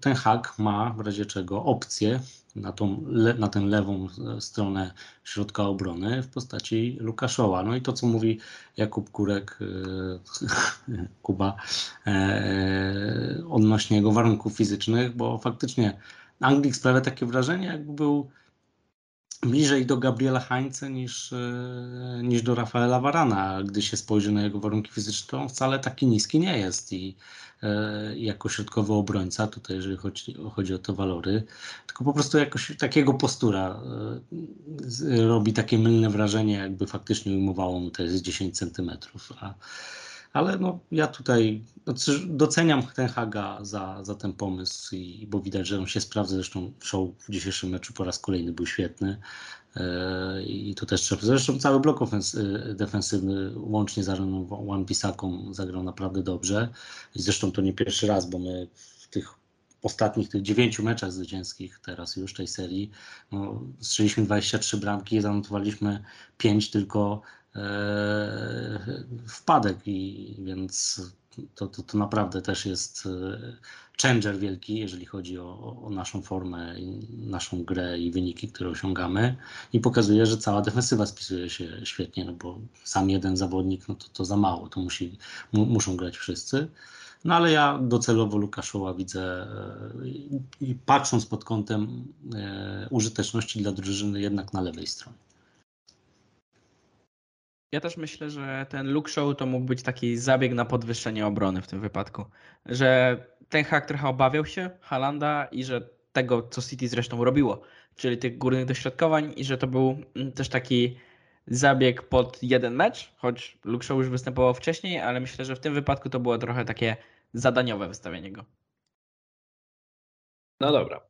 Speaker 3: ten hak ma w razie czego opcję na, tą, na tę lewą stronę środka obrony w postaci Lukaszowa. No i to, co mówi Jakub Kurek, e, (laughs) Kuba, e, odnośnie jego warunków fizycznych, bo faktycznie Anglik sprawia takie wrażenie, jakby był bliżej do Gabriela Heinze niż, e, niż do Rafaela Varana. Gdy się spojrzy na jego warunki fizyczne, to on wcale taki niski nie jest i e, jako środkowy obrońca, tutaj jeżeli chodzi, chodzi o te walory, tylko po prostu jakoś takiego postura e, robi takie mylne wrażenie, jakby faktycznie ujmowało mu te 10 centymetrów. A, ale no, ja tutaj doceniam ten Haga za, za ten pomysł, i, bo widać, że on się sprawdza. Zresztą show w dzisiejszym meczu po raz kolejny był świetny. E, I to też trzeba. Zresztą cały blok ofensy, defensywny, łącznie z Aaroną One Pisaką, zagrał naprawdę dobrze. I zresztą to nie pierwszy raz, bo my w tych ostatnich tych dziewięciu meczach zwycięskich teraz już tej serii no, strzeliśmy 23 bramki, zanotowaliśmy 5 tylko E, wpadek i więc to, to, to naprawdę też jest e, changer wielki, jeżeli chodzi o, o, naszą formę, naszą grę i wyniki, które osiągamy i pokazuje, że cała defensywa spisuje się świetnie, no bo sam jeden zawodnik, no to, to za mało, to musi, mu, muszą grać wszyscy. No ale ja docelowo Lukaszoła widzę e, i patrząc pod kątem użyteczności dla drużyny jednak na lewej stronie.
Speaker 2: Ja też myślę, że ten look show to mógł być taki zabieg na podwyższenie obrony w tym wypadku. Że ten hack trochę obawiał się Halanda i że tego, co City zresztą robiło, czyli tych górnych dośrodkowań i że to był mm, też taki zabieg pod jeden mecz, choć Luke Show już występował wcześniej, ale myślę, że w tym wypadku to było trochę takie zadaniowe wystawienie go.
Speaker 1: No dobra.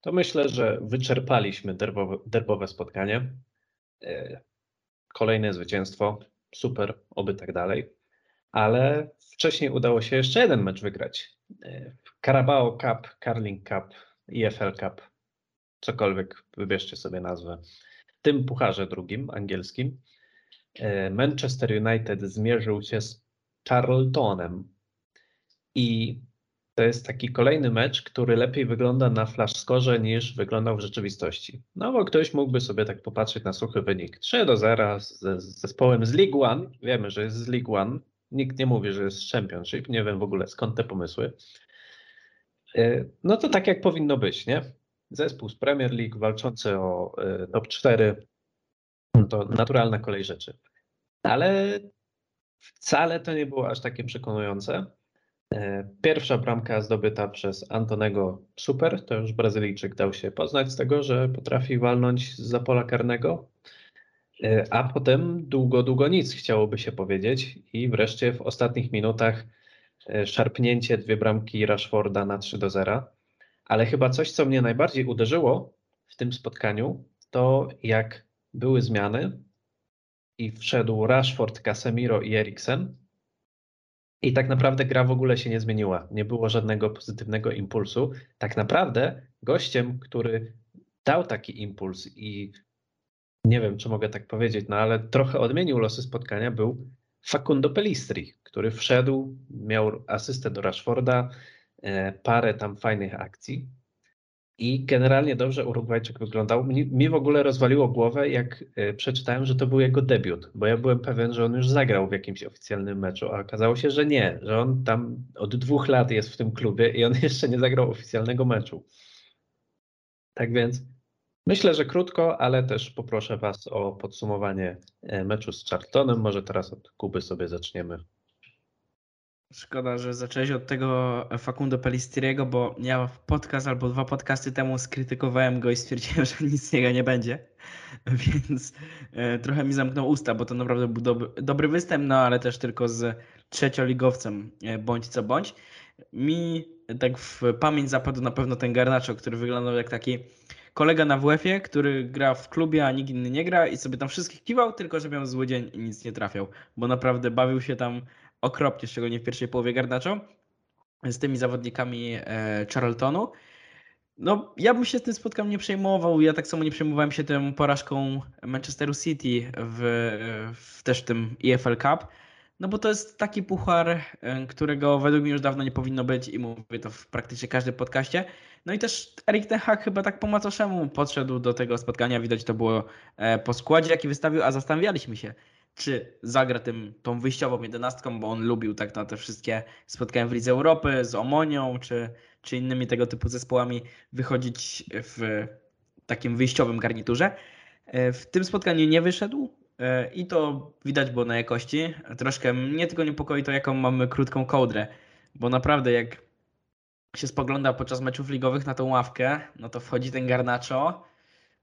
Speaker 1: To myślę, że wyczerpaliśmy derbowe, derbowe spotkanie. Kolejne zwycięstwo, super, oby tak dalej. Ale wcześniej udało się jeszcze jeden mecz wygrać. E, Carabao Cup, Carling Cup, EFL Cup, cokolwiek, wybierzcie sobie nazwę. W tym pucharze drugim, angielskim, e, Manchester United zmierzył się z Charltonem i to jest taki kolejny mecz, który lepiej wygląda na flash score niż wyglądał w rzeczywistości. No bo ktoś mógłby sobie tak popatrzeć na suchy wynik. 3 do 0 z, z zespołem z League One. Wiemy, że jest z League One. Nikt nie mówi, że jest Championship. Nie wiem w ogóle skąd te pomysły. E, no to tak jak powinno być, nie? Zespół z Premier League walczący o e, top 4 to naturalna kolej rzeczy. Ale wcale to nie było aż takie przekonujące. E, pierwsza bramka zdobyta przez Antonego Super, to już Brazylijczyk dał się poznać z tego, że potrafi walnąć z pola karnego, e, a potem długo, długo nic chciałoby się powiedzieć. I wreszcie w ostatnich minutach e, szarpnięcie dwie bramki Rashforda na 3 do 0. Ale chyba coś, co mnie najbardziej uderzyło w tym spotkaniu, to jak były zmiany i wszedł Rashford, Casemiro i Eriksen, i tak naprawdę gra w ogóle się nie zmieniła. Nie było żadnego pozytywnego impulsu. Tak naprawdę gościem, który dał taki impuls i nie wiem, czy mogę tak powiedzieć, no ale trochę odmienił losy spotkania, był Facundo Pelistri, który wszedł, miał asystę do Rashforda, e, parę tam fajnych akcji. I generalnie dobrze Urugwajczyk wyglądał. Mi, w ogóle rozwaliło głowę, jak y, przeczytałem, że to był jego debiut, bo ja byłem pewien, że on już zagrał w jakimś oficjalnym meczu, a okazało się, że nie, że on tam od dwóch lat jest w tym klubie i on (laughs) jeszcze nie zagrał oficjalnego meczu. Tak więc myślę, że krótko, ale też poproszę Was o podsumowanie e, meczu z Charltonem. Może teraz od Kuby sobie zaczniemy.
Speaker 2: Szkoda, że zaczęłeś od tego Facundo Pellistriego, bo ja podcast albo dwa podcasty temu skrytykowałem go i stwierdziłem, że nic z niego nie będzie. (laughs) Więc e, trochę mi zamknął usta, bo to naprawdę był dobry, dobry występ, no ale też tylko z trzecioligowcem e, bądź co bądź. Mi tak w pamięć zapadł na pewno ten Garnaczo, który wyglądał jak taki kolega na WF-ie, który gra w klubie, a nikt inny nie gra i sobie tam wszystkich kiwał, tylko że miał zły dzień i nic nie trafiał, bo naprawdę bawił się tam okropnie, szczególnie w pierwszej połowie Garnaczo, z tymi zawodnikami e, Charltonu. No, ja bym się z tym spotkaniem nie przejmował. Ja tak samo nie przejmowałem się tą porażką Manchesteru City w, w też tym EFL Cup. No bo to jest taki puchar, e, którego według mnie już dawno nie powinno być i mówię to w praktycznie każdym podcaście. No i też Erik Ten Hag chyba tak po macoszemu podszedł do tego spotkania. Widać to było e, po składzie, jaki wystawił, a zastanawialiśmy się, czy zagra tym, tą wyjściową jedenastką, bo on lubił tak na te wszystkie spotkania w Lidze Europy z Omonią, czy, czy innymi tego typu zespołami wychodzić w takim wyjściowym garniturze. E, w tym spotkaniu nie wyszedł e, i to widać było na jakości. Troszkę mnie tylko niepokoi to, jaką mamy krótką kołdrę, bo naprawdę jak się spogląda podczas meczów ligowych na tą ławkę, no to wchodzi ten Garnacho,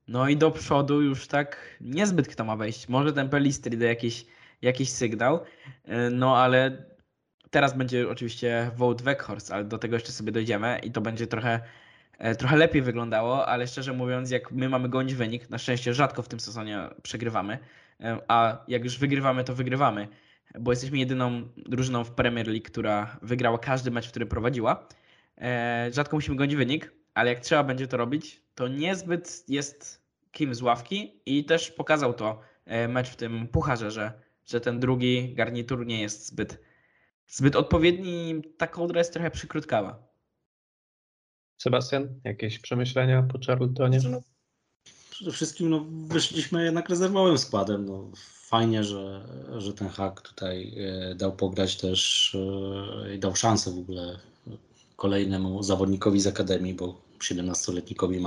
Speaker 2: no i do przodu już tak niezbyt kto ma wejść. Może ten Pelistri da jakiś, jakiś sygnał, e, no ale teraz będzie oczywiście Wout Weghorst, ale do tego jeszcze sobie dojdziemy i to będzie trochę, e, trochę lepiej wyglądało, ale szczerze mówiąc, jak my mamy gonić wynik, na szczęście rzadko w tym sezonie przegrywamy, e, a jak już wygrywamy, to wygrywamy, bo jesteśmy jedyną drużyną w Premier League, która wygrała każdy mecz, w którym prowadziła. Rzadko musimy gonić wynik, ale jak trzeba będzie to robić, to niezbyt jest kim z ławki i też pokazał to mecz w tym pucharze, że, że ten drugi garnitur nie jest zbyt zbyt odpowiedni, ta kołdra jest trochę przykrótkawa.
Speaker 1: Sebastian, jakieś przemyślenia po Charltonie?
Speaker 3: No, przede wszystkim no, wyszliśmy jednak rezerwowym składem. No, fajnie, że, że ten hak tutaj e, dał pograć też e, i dał szansę w ogóle kolejnemu zawodnikowi z Akademii, bo 17-letni Kobe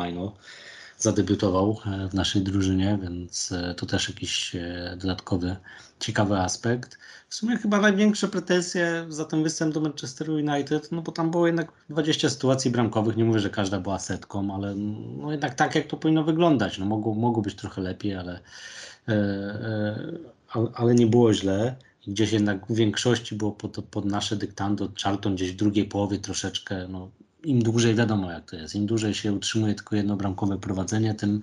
Speaker 3: zadebiutował e, w naszej drużynie, więc e, to też jakiś e, dodatkowy, ciekawy aspekt. W sumie chyba największe pretensje za ten występ do Manchesteru United, no bo tam było jednak 20 sytuacji bramkowych, nie mówię, że każda była setką, ale no jednak tak jak to powinno wyglądać, no mogło, mogło być trochę lepiej, ale, ale nie było źle. Gdzieś jednak w większości było pod, pod nasze dyktando, Charlton gdzieś w drugiej połowie troszeczkę no, im dłużej wiadomo jak to jest, im dłużej się utrzymuje tylko jednobramkowe prowadzenie, tym,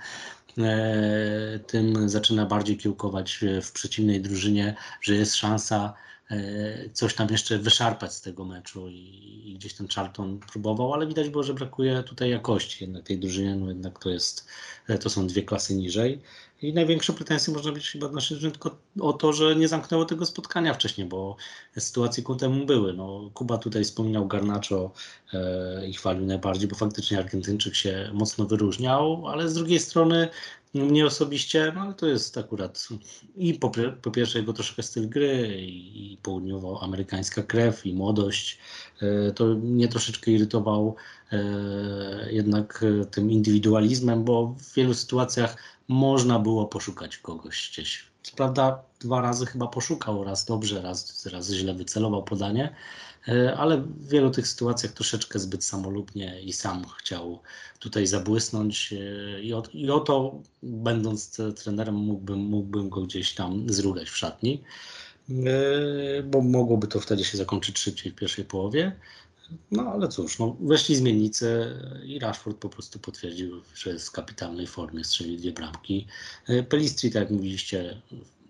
Speaker 3: e, tym zaczyna bardziej kiełkować w przeciwnej drużynie, że jest szansa e, coś tam jeszcze wyszarpać z tego meczu i, i, gdzieś ten Charlton próbował, ale widać było, że brakuje tutaj jakości jednak tej drużynie, no jednak to jest, to są dwie klasy niżej. I największe pretensje można być chyba naszej tylko o to, że nie zamknęło tego spotkania wcześniej, bo sytuacje ku temu były. No, Kuba tutaj wspominał Garnacho e, i chwalił najbardziej, bo faktycznie Argentyńczyk się mocno wyróżniał, ale z drugiej strony mnie osobiście, no to jest akurat i po, po pierwsze jego troszkę styl gry i, i południowoamerykańska krew i młodość, e, to mnie troszeczkę irytował e, jednak tym indywidualizmem, bo w wielu sytuacjach można było poszukać kogoś gdzieś. Co prawda dwa razy chyba poszukał, raz dobrze, raz, raz źle wycelował podanie, e, ale w wielu tych sytuacjach troszeczkę zbyt samolubnie i sam chciał tutaj zabłysnąć e, i o, i będąc trenerem mógłbym, mógłbym go gdzieś tam zrugać w szatni, e, bo mogłoby to wtedy się zakończyć szybciej w pierwszej połowie. No ale cóż, no, weszli zmiennicy i Rashford po prostu potwierdził, że jest w kapitalnej formie, strzelił dwie bramki. E, Pelistri, tak jak mówiliście,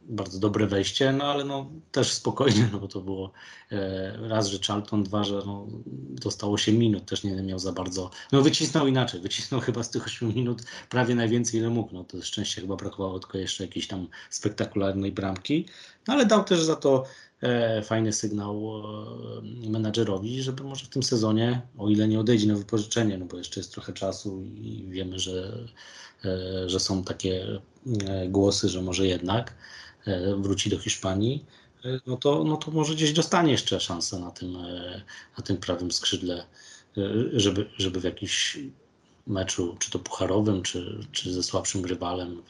Speaker 3: bardzo dobre wejście, no ale no, też spokojnie, (laughs) no bo to było e, raz, że Charlton, dwa, że no, dostał 8 minut, też nie miał za bardzo, no wycisnął inaczej, wycisnął chyba z tych 8 minut prawie najwięcej ile mógł, no to szczęście chyba brakowało tylko jeszcze jakiejś tam spektakularnej bramki, no ale dał też za to fajny sygnał e, menadżerowi, żeby może w tym sezonie, o ile nie odejdzie na wypożyczenie, no bo jeszcze jest trochę czasu i wiemy, że, e, że są takie głosy, że może jednak wróci do Hiszpanii, no to, no to może gdzieś dostanie jeszcze szansę na tym, na tym prawym skrzydle, żeby, żeby w jakiś meczu, czy to pucharowym, czy, czy ze słabszym rywalem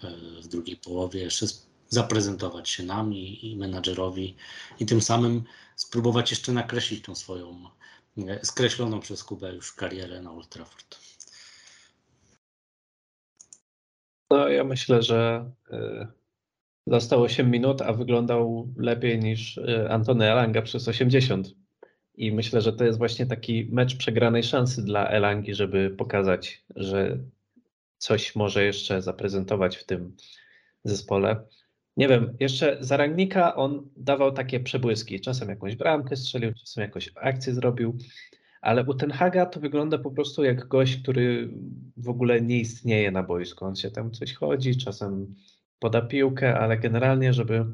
Speaker 3: w drugiej połowie jeszcze zaprezentować się nam i, menadżerowi i tym samym spróbować jeszcze nakreślić tą swoją e, skreśloną przez Kubę już karierę na Old Trafford.
Speaker 1: No ja myślę, że y, został 8 minut, a wyglądał lepiej niż y, Antony Elanga przez 80. I myślę, że to jest właśnie taki mecz przegranej szansy dla Elangi, żeby pokazać, że coś może jeszcze zaprezentować w tym zespole nie wiem, jeszcze za Rangnika on dawał takie przebłyski. Czasem jakąś bramkę strzelił, czasem jakąś akcję zrobił, ale u Ten Haga to wygląda po prostu jak gość, który w ogóle nie istnieje na boisku. On się tam coś chodzi, czasem poda piłkę, ale generalnie, żeby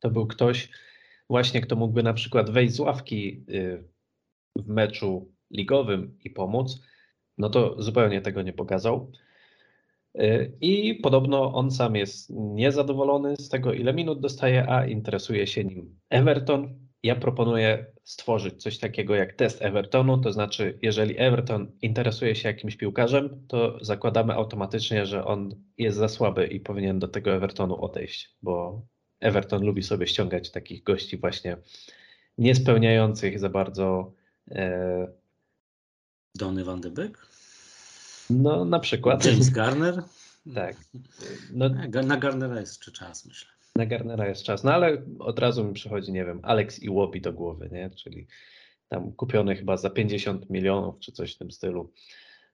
Speaker 1: to był ktoś właśnie, kto mógłby na przykład wejść z ławki y, w meczu ligowym i pomóc, no to zupełnie tego nie pokazał. Y, I podobno on sam jest niezadowolony z tego, ile minut dostaje, a interesuje się nim Everton. ja proponuję stworzyć coś takiego jak test Evertonu, to znaczy, jeżeli Everton interesuje się jakimś piłkarzem, to zakładamy automatycznie, że on jest za słaby i powinien do tego Evertonu odejść, bo Everton lubi sobie ściągać takich gości właśnie niespełniających za bardzo. E,
Speaker 3: van de Beek?
Speaker 1: No, na przykład.
Speaker 3: James Garner? (laughs)
Speaker 1: tak. No,
Speaker 3: na Garnera jest jeszcze czas, myślę.
Speaker 1: Na Garnera jest czas, no ale od razu mi przychodzi, nie wiem, Alex Iwobi do głowy, nie? Czyli tam kupiony chyba za 50 milionów czy coś w tym stylu.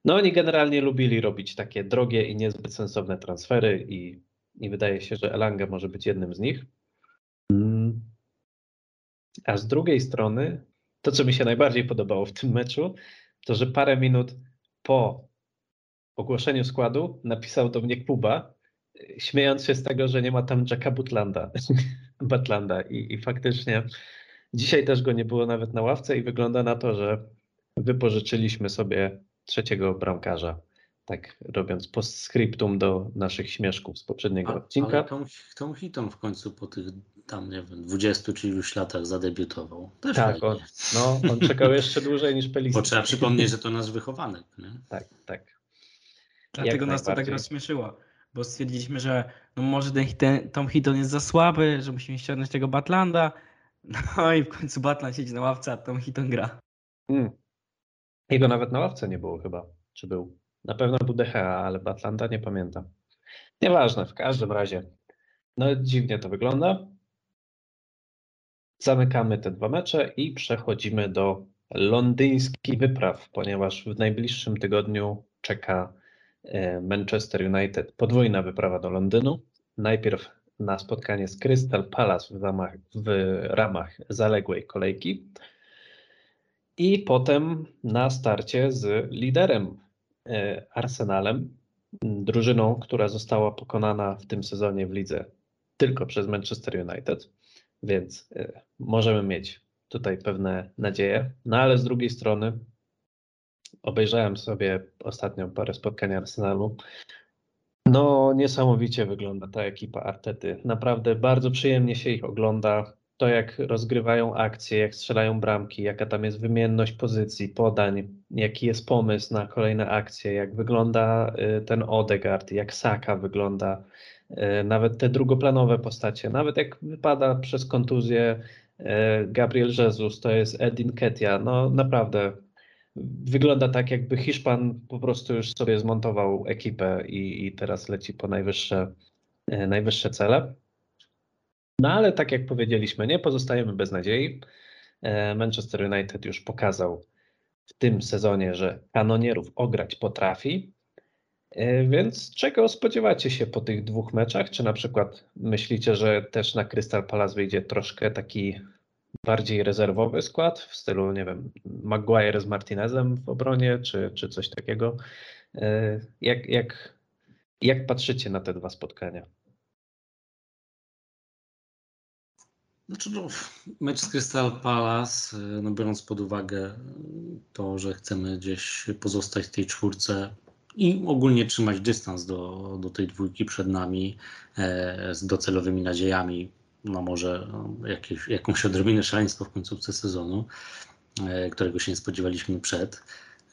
Speaker 1: No oni generalnie lubili robić takie drogie i niezbyt sensowne transfery i, i wydaje się, że Elanga może być jednym z nich. Mm. A z drugiej strony, to co mi się najbardziej podobało w tym meczu, to że parę minut po ogłoszeniu składu napisał do mnie Kuba, śmiejąc się z tego, że nie ma tam Jacka Butlanda, (laughs) Butlanda I, i faktycznie dzisiaj też go nie było nawet na ławce i wygląda na to, że wypożyczyliśmy sobie trzeciego bramkarza, tak robiąc postscriptum do naszych śmieszków z poprzedniego odcinka.
Speaker 3: Ale Tom, Tom Hitton w końcu po tych tam, nie wiem, 20 czy iluś latach zadebiutował. Też
Speaker 1: tak, on, no, on czekał jeszcze dłużej niż Pelistri. (laughs)
Speaker 3: Bo trzeba przypomnieć, że to nasz wychowanek. Nie?
Speaker 1: Tak, tak.
Speaker 2: Dlatego nas to tak rozśmieszyło bo stwierdziliśmy, że no może ten, ten Tom Hitton jest za słaby, że musimy ściągnąć tego Batlanda. No (laughs) i w końcu Batland siedzi na ławce, a Tom Hitton gra.
Speaker 1: Hmm. Jego nawet na ławce nie było chyba. Czy był? Na pewno był DHA, ale Batlanda nie pamiętam. Nieważne, w każdym razie. No dziwnie to wygląda. Zamykamy te dwa mecze i przechodzimy do londyńskich wypraw, ponieważ w najbliższym tygodniu czeka Manchester United podwójna wyprawa do Londynu. Najpierw na spotkanie z Crystal Palace w ramach, w ramach zaległej kolejki i potem na starcie z liderem e, Arsenalem, drużyną, która została pokonana w tym sezonie w lidze tylko przez Manchester United, więc e, możemy mieć tutaj pewne nadzieje. No ale z drugiej strony Obejrzałem sobie ostatnio parę spotkań Arsenalu. No, niesamowicie wygląda ta ekipa Artety. Naprawdę bardzo przyjemnie się ich ogląda. To, jak rozgrywają akcje, jak strzelają bramki, jaka tam jest wymienność pozycji, podań, jaki jest pomysł na kolejne akcje, jak wygląda y, ten Odegaard, jak Saka wygląda, y, nawet te drugoplanowe postacie, nawet jak wypada przez kontuzję y, Gabriel Jesus, to jest Edin Ketia. No, naprawdę wygląda tak, jakby Hiszpan po prostu już sobie zmontował ekipę i, i teraz leci po najwyższe, e, najwyższe cele. No ale tak jak powiedzieliśmy, nie pozostajemy bez nadziei. E, Manchester United już pokazał w tym sezonie, że kanonierów ograć potrafi. E, więc czego spodziewacie się po tych dwóch meczach? Czy na przykład myślicie, że też na Crystal Palace wyjdzie troszkę taki bardziej rezerwowy skład w stylu, nie wiem, Maguire z Martinezem w obronie, czy, czy coś takiego. E, jak, jak, jak patrzycie na te dwa spotkania?
Speaker 3: Znaczy, no, mecz z Crystal Palace, e, no biorąc pod uwagę to, że chcemy gdzieś pozostać w tej czwórce i ogólnie trzymać dystans do, do tej dwójki przed nami e, z docelowymi nadziejami no może no, jakieś, jakąś odrobinę szaleństwo w końcówce sezonu, e, którego się nie spodziewaliśmy przed,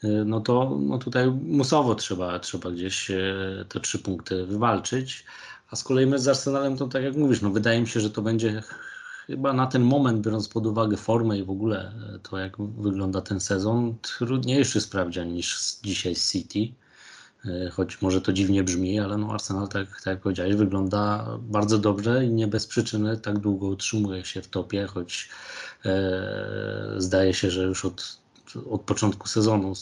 Speaker 3: e, no to no tutaj musowo trzeba, trzeba gdzieś e, te trzy punkty wywalczyć. A z kolei my z Arsenalem to tak jak mówisz, no wydaje mi się, że to będzie chyba na ten moment, biorąc pod uwagę formę i w ogóle to, jak wygląda ten sezon, trudniejszy sprawdzian niż dzisiaj z City. E, choć może to dziwnie brzmi, ale no Arsenal, tak, tak jak powiedziałeś, wygląda bardzo dobrze i nie bez przyczyny tak długo utrzymuje się w topie, choć e, zdaje się, że już od, od początku sezonu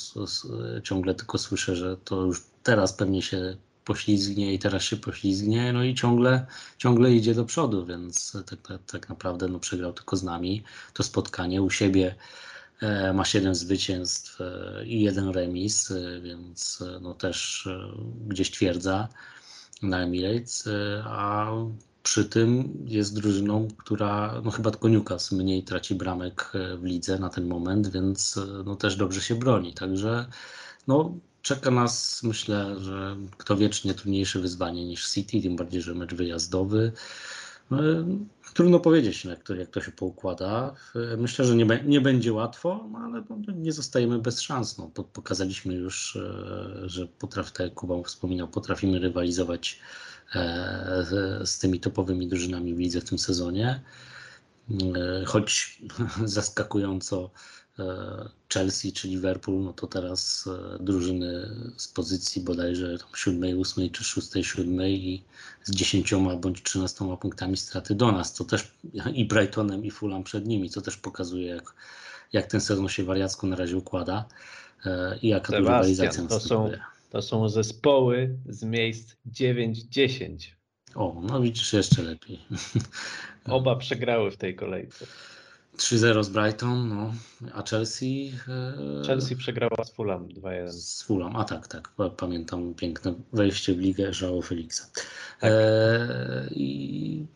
Speaker 3: ciągle tylko słyszę, że to już teraz pewnie się poślizgnie i teraz się poślizgnie, no i ciągle, ciągle idzie do przodu, więc tak, tak, tak naprawdę no, przegrał tylko z nami to spotkanie u siebie ma 7 zwycięstw e, i jeden remis, e, więc no też gdzieś twierdza na Emirates, a przy tym jest drużyną, która no chyba tylko Newcastle mniej traci bramek w lidze na ten moment, więc no też dobrze się broni. Także no, czeka nas, myślę, że kto wiecznie trudniejsze wyzwanie niż City, tym bardziej, że mecz wyjazdowy. No, trudno powiedzieć, jak to, jak to się poukłada. Myślę, że nie, nie będzie łatwo, no, ale no, nie zostajemy bez szans. No, pokazaliśmy już, e, że potrafi, tak jak Kuba wspominał, potrafimy rywalizować e, z tymi topowymi drużynami w lidze w tym sezonie. E, choć (laughs) zaskakująco E, Chelsea czy Liverpool, no to teraz e, drużyny z pozycji bodajże siódmej, ósmej czy szóstej, siódmej i z dziesięcioma bądź trzynastoma punktami straty do nas, co też (laughs) i Brightonem i Fulham przed nimi, co też pokazuje jak, jak ten sezon się wariacko na razie układa e, i jaka
Speaker 1: Sebastian,
Speaker 3: rywalizacja
Speaker 1: to są, to są zespoły z miejsc 9-10.
Speaker 3: O, no widzisz jeszcze lepiej. (laughs)
Speaker 1: Oba przegrały w tej kolejce.
Speaker 3: 3-0 z Brighton, no, a Chelsea.
Speaker 1: E, Chelsea przegrała z Fulham 2-1.
Speaker 3: Z Fulham, a tak, tak. Pamiętam piękne wejście w ligę João Felixa. Tak. E, I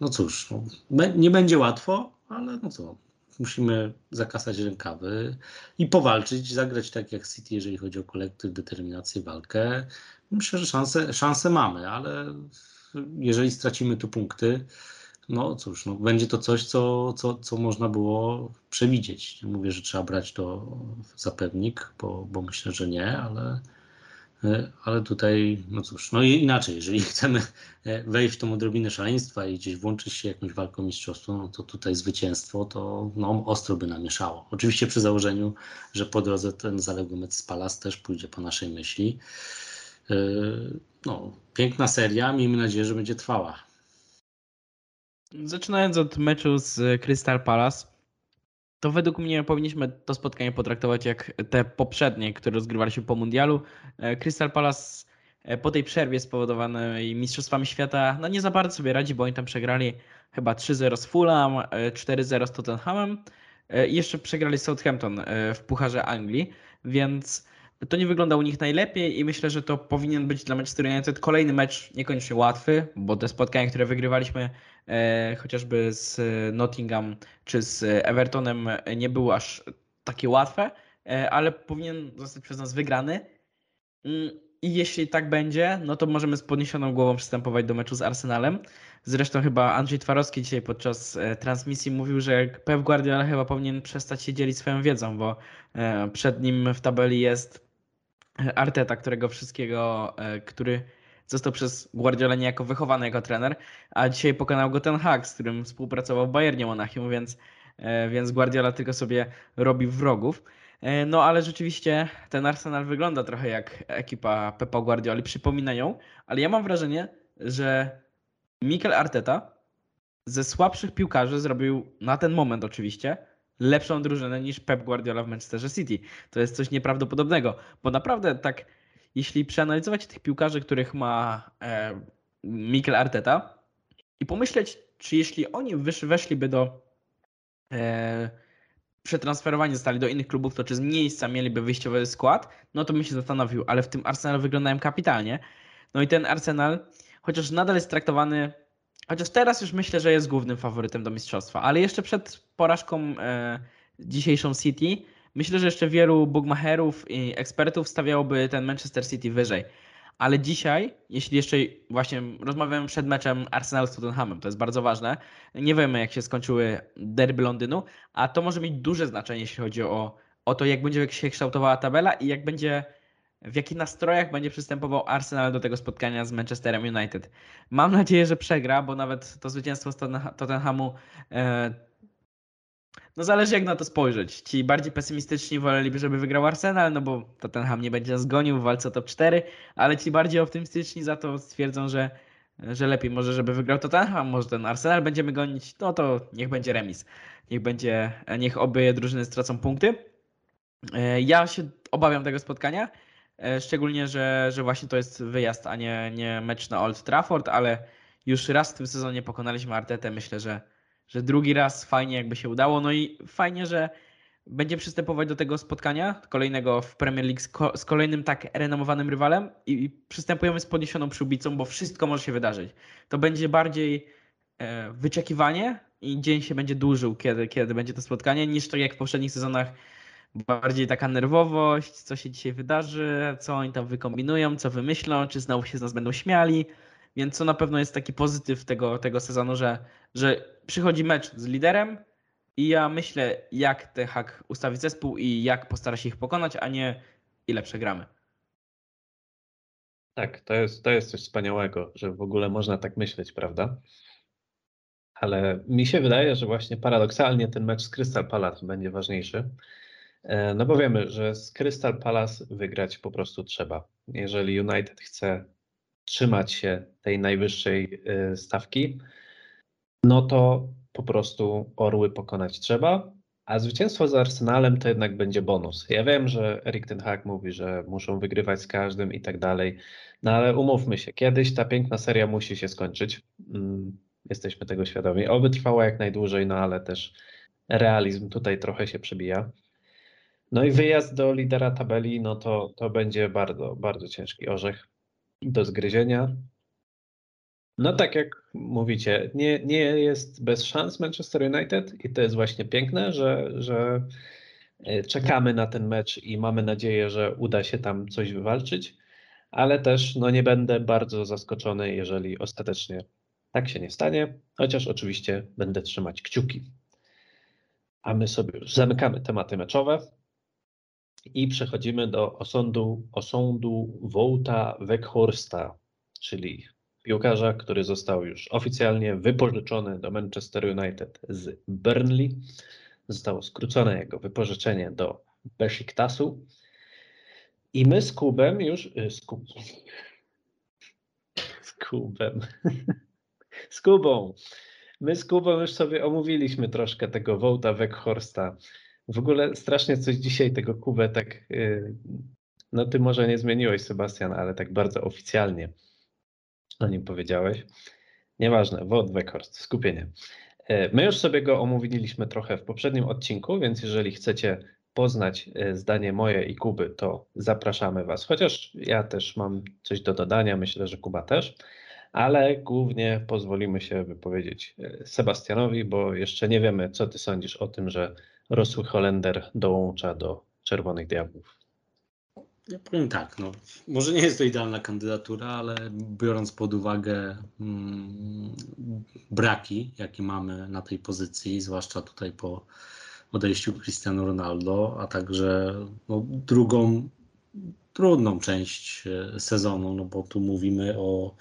Speaker 3: no cóż, no, nie będzie łatwo, ale no co, musimy zakasać rękawy i powalczyć, zagrać tak jak City, jeżeli chodzi o kolektyw, determinację, walkę. Myślę, że szanse, szanse mamy, ale jeżeli stracimy tu punkty, no cóż, no, będzie to coś, co, co, co można było przewidzieć. Nie mówię, że trzeba brać to za pewnik, bo, bo myślę, że nie, ale, e, ale tutaj, no cóż, no i inaczej, jeżeli (laughs) chcemy e, wejść w tą odrobinę szaleństwa i gdzieś włączyć się jakąś walką mistrzostwo, no to tutaj zwycięstwo to no, ostro by namieszało. Oczywiście przy założeniu, że po drodze ten zaległy mecz z Palas też pójdzie po naszej myśli. E, no, piękna seria, miejmy nadzieję, że będzie trwała.
Speaker 2: Zaczynając od meczu z Crystal Palace, to według mnie powinniśmy to spotkanie potraktować jak te poprzednie, które rozgrywaliśmy po mundialu. E, Crystal Palace e, po tej przerwie spowodowanej Mistrzostwami Świata no nie za bardzo sobie radzi, bo oni tam przegrali chyba 3-0 z Fulham, 4-0 e, z Tottenhamem i jeszcze przegrali Southampton w Pucharze Anglii, więc to nie wygląda u nich najlepiej i myślę, że to powinien być dla Manchester United kolejny mecz niekoniecznie łatwy, bo te spotkania, które wygrywaliśmy e, chociażby z Nottingham czy z Evertonem nie były aż takie łatwe, e, ale powinien zostać przez nas wygrany. Mm, I jeśli tak będzie, no to możemy z podniesioną głową przystępować do meczu z Arsenalem. Zresztą chyba Andrzej Twarowski dzisiaj podczas e, transmisji mówił, że Pep Guardiola chyba powinien przestać się dzielić swoją wiedzą, bo e, przed nim w tabeli jest Arteta, którego wszystkiego, e, który został przez Guardiola niejako wychowany jako trener, a dzisiaj pokonał go ten Hag, z którym współpracował w Bayernie Monachium, więc, e, więc Guardiola tylko sobie robi wrogów. E, no ale rzeczywiście ten Arsenal wygląda trochę jak ekipa Pepa Guardioli, przypominają, ale ja mam wrażenie, że Mikel Arteta ze słabszych piłkarzy zrobił na ten moment oczywiście lepszą drużynę niż Pep Guardiola w Manchesterze City. To jest coś nieprawdopodobnego, bo naprawdę tak, jeśli przeanalizować tych piłkarzy, których ma e, Mikel Arteta i pomyśleć, czy jeśli oni weszliby do e, zostali do innych klubów, to czy z miejsca mieliby wyjściowy skład, no to bym się zastanowił, ale w tym Arsenal wyglądają kapitalnie. No i ten Arsenal, chociaż nadal jest traktowany Chociaż teraz już myślę, że jest głównym faworytem do mistrzostwa, ale jeszcze przed porażką e, dzisiejszą City, myślę, że jeszcze wielu bookmacherów i ekspertów stawiałoby ten Manchester City wyżej. Ale dzisiaj, jeśli jeszcze właśnie rozmawiamy przed meczem Arsenal z Tottenhamem, to jest bardzo ważne. Nie wiemy, jak się skończyły derby Londynu, a to może mieć duże znaczenie, jeśli chodzi o, o to, jak będzie się kształtowała tabela i jak będzie w jakich nastrojach będzie przystępował Arsenal do tego spotkania z Manchesterem United. Mam nadzieję, że przegra, bo nawet to zwycięstwo z Tottenhamu e, no zależy jak na to spojrzeć. Ci bardziej pesymistyczni woleliby, żeby wygrał Arsenal, no bo Tottenham nie będzie zgonił w walce top 4, ale ci bardziej optymistyczni za to stwierdzą, że, że lepiej może, żeby wygrał Tottenham, może ten Arsenal będziemy gonić, no to niech będzie remis. Niech będzie, niech obie drużyny stracą punkty. E, ja się obawiam tego spotkania. E, szczególnie, że, że właśnie to jest wyjazd, a nie, nie mecz na Old Trafford, ale już raz w tym sezonie pokonaliśmy Artetę. Myślę, że, że drugi raz fajnie jakby się udało. No i fajnie, że będzie przystępować do tego spotkania kolejnego w Premier League z, ko z kolejnym tak renomowanym rywalem i, i przystępujemy z podniesioną przyłbicą, bo wszystko może się wydarzyć. To będzie bardziej e, wyczekiwanie i dzień się będzie dłużył, kiedy, kiedy będzie to spotkanie, niż tak jak w poprzednich sezonach bardziej taka nerwowość, co się dzisiaj wydarzy, co oni tam wykombinują, co wymyślą, czy znowu się z nas będą śmiali. Więc to na pewno jest taki pozytyw tego, tego sezonu, że, że przychodzi mecz z liderem i ja myślę, jak Ten Hag ustawi zespół i jak postara się ich pokonać, a nie ile przegramy.
Speaker 1: Tak, to jest, to jest coś wspaniałego, że w ogóle można tak myśleć, prawda? Ale mi się wydaje, że właśnie paradoksalnie ten mecz z Crystal Palace będzie ważniejszy. E, no bo wiemy, że z Crystal Palace wygrać po prostu trzeba. Jeżeli United chce trzymać się tej najwyższej e, stawki, no to po prostu Orły pokonać trzeba, a zwycięstwo z Arsenalem to jednak będzie bonus. Ja wiem, że Erik Ten Hag mówi, że muszą wygrywać z każdym i tak dalej, no ale umówmy się, kiedyś ta piękna seria musi się skończyć. Mm, jesteśmy tego świadomi. Oby trwała jak najdłużej, no ale też realizm tutaj trochę się przebija. No i wyjazd do lidera tabeli, no to, to będzie bardzo, bardzo ciężki orzech do zgryzienia. No tak jak mówicie, nie, nie jest bez szans Manchester United i to jest właśnie piękne, że, że e, czekamy na ten mecz i mamy nadzieję, że uda się tam coś wywalczyć, ale też no, nie będę bardzo zaskoczony, jeżeli ostatecznie tak się nie stanie, chociaż oczywiście będę trzymać kciuki. A my sobie już zamykamy tematy meczowe i przechodzimy do osądu, osądu Wołta Weghorsta, czyli piłkarza, który został już oficjalnie wypożyczony do Manchester United z Burnley. Zostało skrócone jego wypożyczenie do Besiktasu. I my z Kubem już. y, Z, Kub... z Kubem. (laughs) z Kubą. My z Kubą już sobie omówiliśmy troszkę tego Wołta Weghorsta. W ogóle strasznie coś dzisiaj tego Kubę tak. y, No, ty może nie zmieniłeś, Sebastian, ale tak bardzo oficjalnie o nim powiedziałeś. Nieważne, Wout Weghorst, skupienie. E, My już sobie go omówiliśmy trochę w poprzednim odcinku, więc jeżeli chcecie poznać e, zdanie moje i Kuby, to zapraszamy Was. Chociaż ja też mam coś do dodania, myślę, że Kuba też, ale głównie pozwolimy się wypowiedzieć Sebastianowi, bo jeszcze nie wiemy, co Ty sądzisz o tym, że rosły Holender dołącza do Czerwonych Diabłów.
Speaker 3: Ja powiem tak, no, może nie jest to idealna kandydatura, ale biorąc pod uwagę mm, braki, jakie mamy na tej pozycji, zwłaszcza tutaj po odejściu Cristiano Ronaldo, a także no, drugą trudną część e, sezonu, no bo tu mówimy o,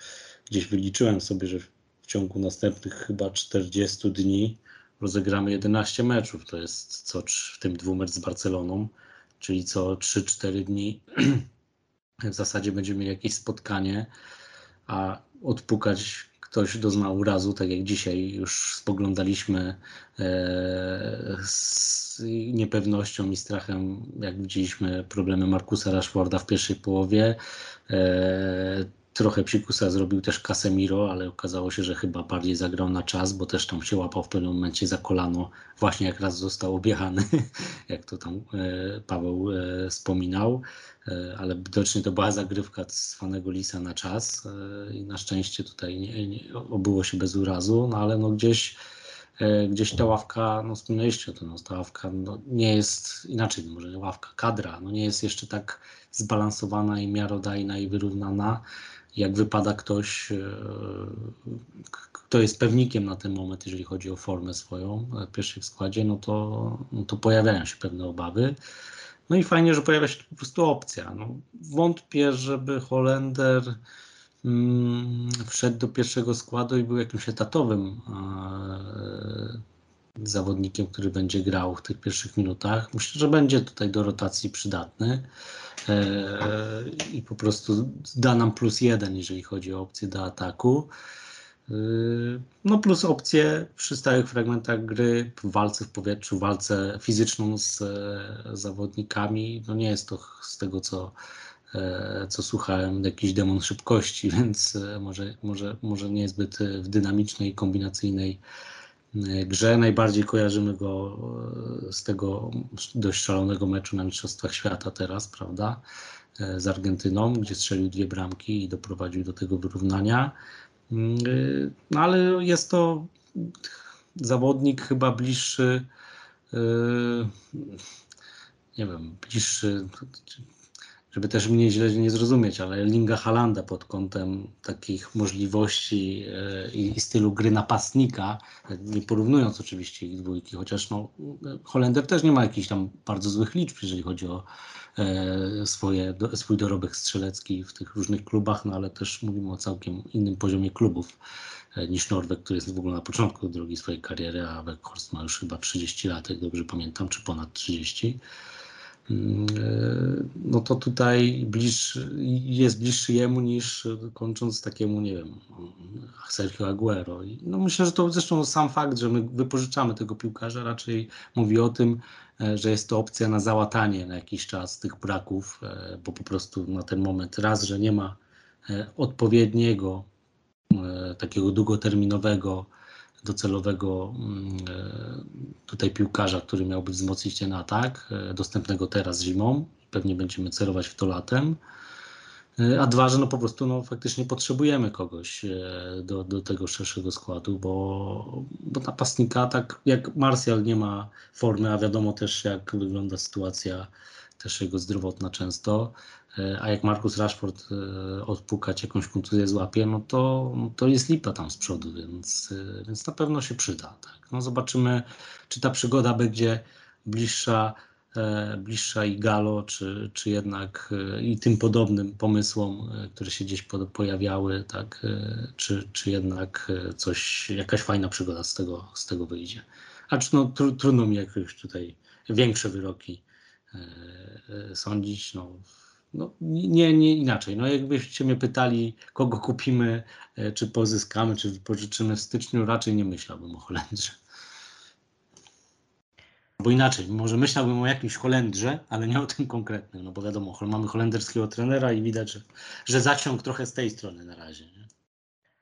Speaker 3: gdzieś wyliczyłem sobie, że w ciągu następnych chyba 40 dni rozegramy 11 meczów, to jest co w tym dwumecz z Barceloną, czyli co 3-4 dni (clears throat) w zasadzie będziemy mieli jakieś spotkanie, a odpukać ktoś doznał urazu, tak jak dzisiaj już spoglądaliśmy e, z niepewnością i strachem, jak widzieliśmy problemy Markusa Rashforda w pierwszej połowie. Trochę psikusa zrobił też Casemiro, ale okazało się, że chyba bardziej zagrał na czas, bo też tam się łapał w pewnym momencie za kolano, właśnie jak raz został objechany, (laughs) jak to tam e, Paweł e, wspominał. E, ale widocznie to była zagrywka cwanego Lisa na czas i na szczęście tutaj nie, nie, obyło się bez urazu, no ale no gdzieś, gdzieś ta ławka, no wspomnieliście o tym, no, ta ławka no, nie jest, inaczej może nie ławka, kadra, no nie jest jeszcze tak zbalansowana i miarodajna i wyrównana, jak wypada ktoś, e, kto jest pewnikiem na ten moment, jeżeli chodzi o formę swoją e, w pierwszym składzie, no to, no to pojawiają się pewne obawy. No i fajnie, że pojawia się po prostu opcja. No, wątpię, żeby Holender mm, wszedł do pierwszego składu i był jakimś etatowym e, zawodnikiem, który będzie grał w tych pierwszych minutach. Myślę, że będzie tutaj do rotacji przydatny e, i po prostu da nam plus jeden, jeżeli chodzi o opcję do ataku. Yy, No plus opcje przy stałych fragmentach gry, w walce w powietrzu, walce fizyczną z e, zawodnikami. No nie jest to z tego, co, e, co słuchałem, jakiś demon szybkości, (laughs) więc e, może, może, może niezbyt e, w dynamicznej, kombinacyjnej e, grze. Najbardziej kojarzymy go e, z tego dość szalonego meczu na Mistrzostwach Świata teraz, prawda? E, Z Argentyną, gdzie strzelił dwie bramki i doprowadził do tego wyrównania. Yy, No ale jest to zawodnik chyba bliższy, nie wiem, bliższy żeby też mnie źle nie zrozumieć, ale Linga Halanda pod kątem takich możliwości e, i stylu gry napastnika, nie porównując oczywiście ich dwójki, chociaż no, Holender też nie ma jakichś tam bardzo złych liczb, jeżeli chodzi o e, swoje, swój dorobek strzelecki w tych różnych klubach, no ale też mówimy o całkiem innym poziomie klubów e, niż Norweg, który jest w ogóle na początku drogi swojej kariery, a Weghorst ma już chyba 30 lat, jak dobrze pamiętam, czy ponad 30. Mm, e, no to tutaj jest bliższy jemu niż kończąc takiemu, nie wiem, Sergio Aguero. No myślę, że to zresztą sam fakt, że my wypożyczamy tego piłkarza raczej mówi o tym, e, że jest to opcja na załatanie na jakiś czas tych braków, e, bo po prostu na ten moment raz, że nie ma odpowiedniego, takiego długoterminowego docelowego mm, e, tutaj piłkarza, który miałby wzmocnić ten atak, e, dostępnego teraz zimą. Pewnie będziemy celować w to latem. E, a dwa, że no po prostu no, faktycznie potrzebujemy kogoś do, do tego szerszego składu, bo, bo napastnika, tak jak Marsjal nie ma formy, a wiadomo też jak wygląda sytuacja też jego zdrowotna często, a jak Markus Rashford e, odpukać jakąś kontuzję złapie, no to, no to jest lipa tam z przodu, więc, e, więc na pewno się przyda. Tak? No zobaczymy, czy ta przygoda będzie bliższa, bliższa i Galo, czy, czy jednak i tym podobnym pomysłom, które się gdzieś pojawiały, tak? czy, czy jednak coś, jakaś fajna przygoda z tego, z tego wyjdzie. Acz no, tr trudno mi jakieś tutaj większe wyroki sądzić. No, no, nie, nie inaczej. No, jakbyście mnie pytali, kogo kupimy, e, czy pozyskamy, czy wypożyczymy w styczniu, raczej nie myślałbym o Holendrze. Bo inaczej, może myślałbym o jakimś Holendrze, ale nie o tym konkretnym, no bo wiadomo, mamy holenderskiego trenera i widać, że, że zaciąg trochę z tej strony na razie. Nie?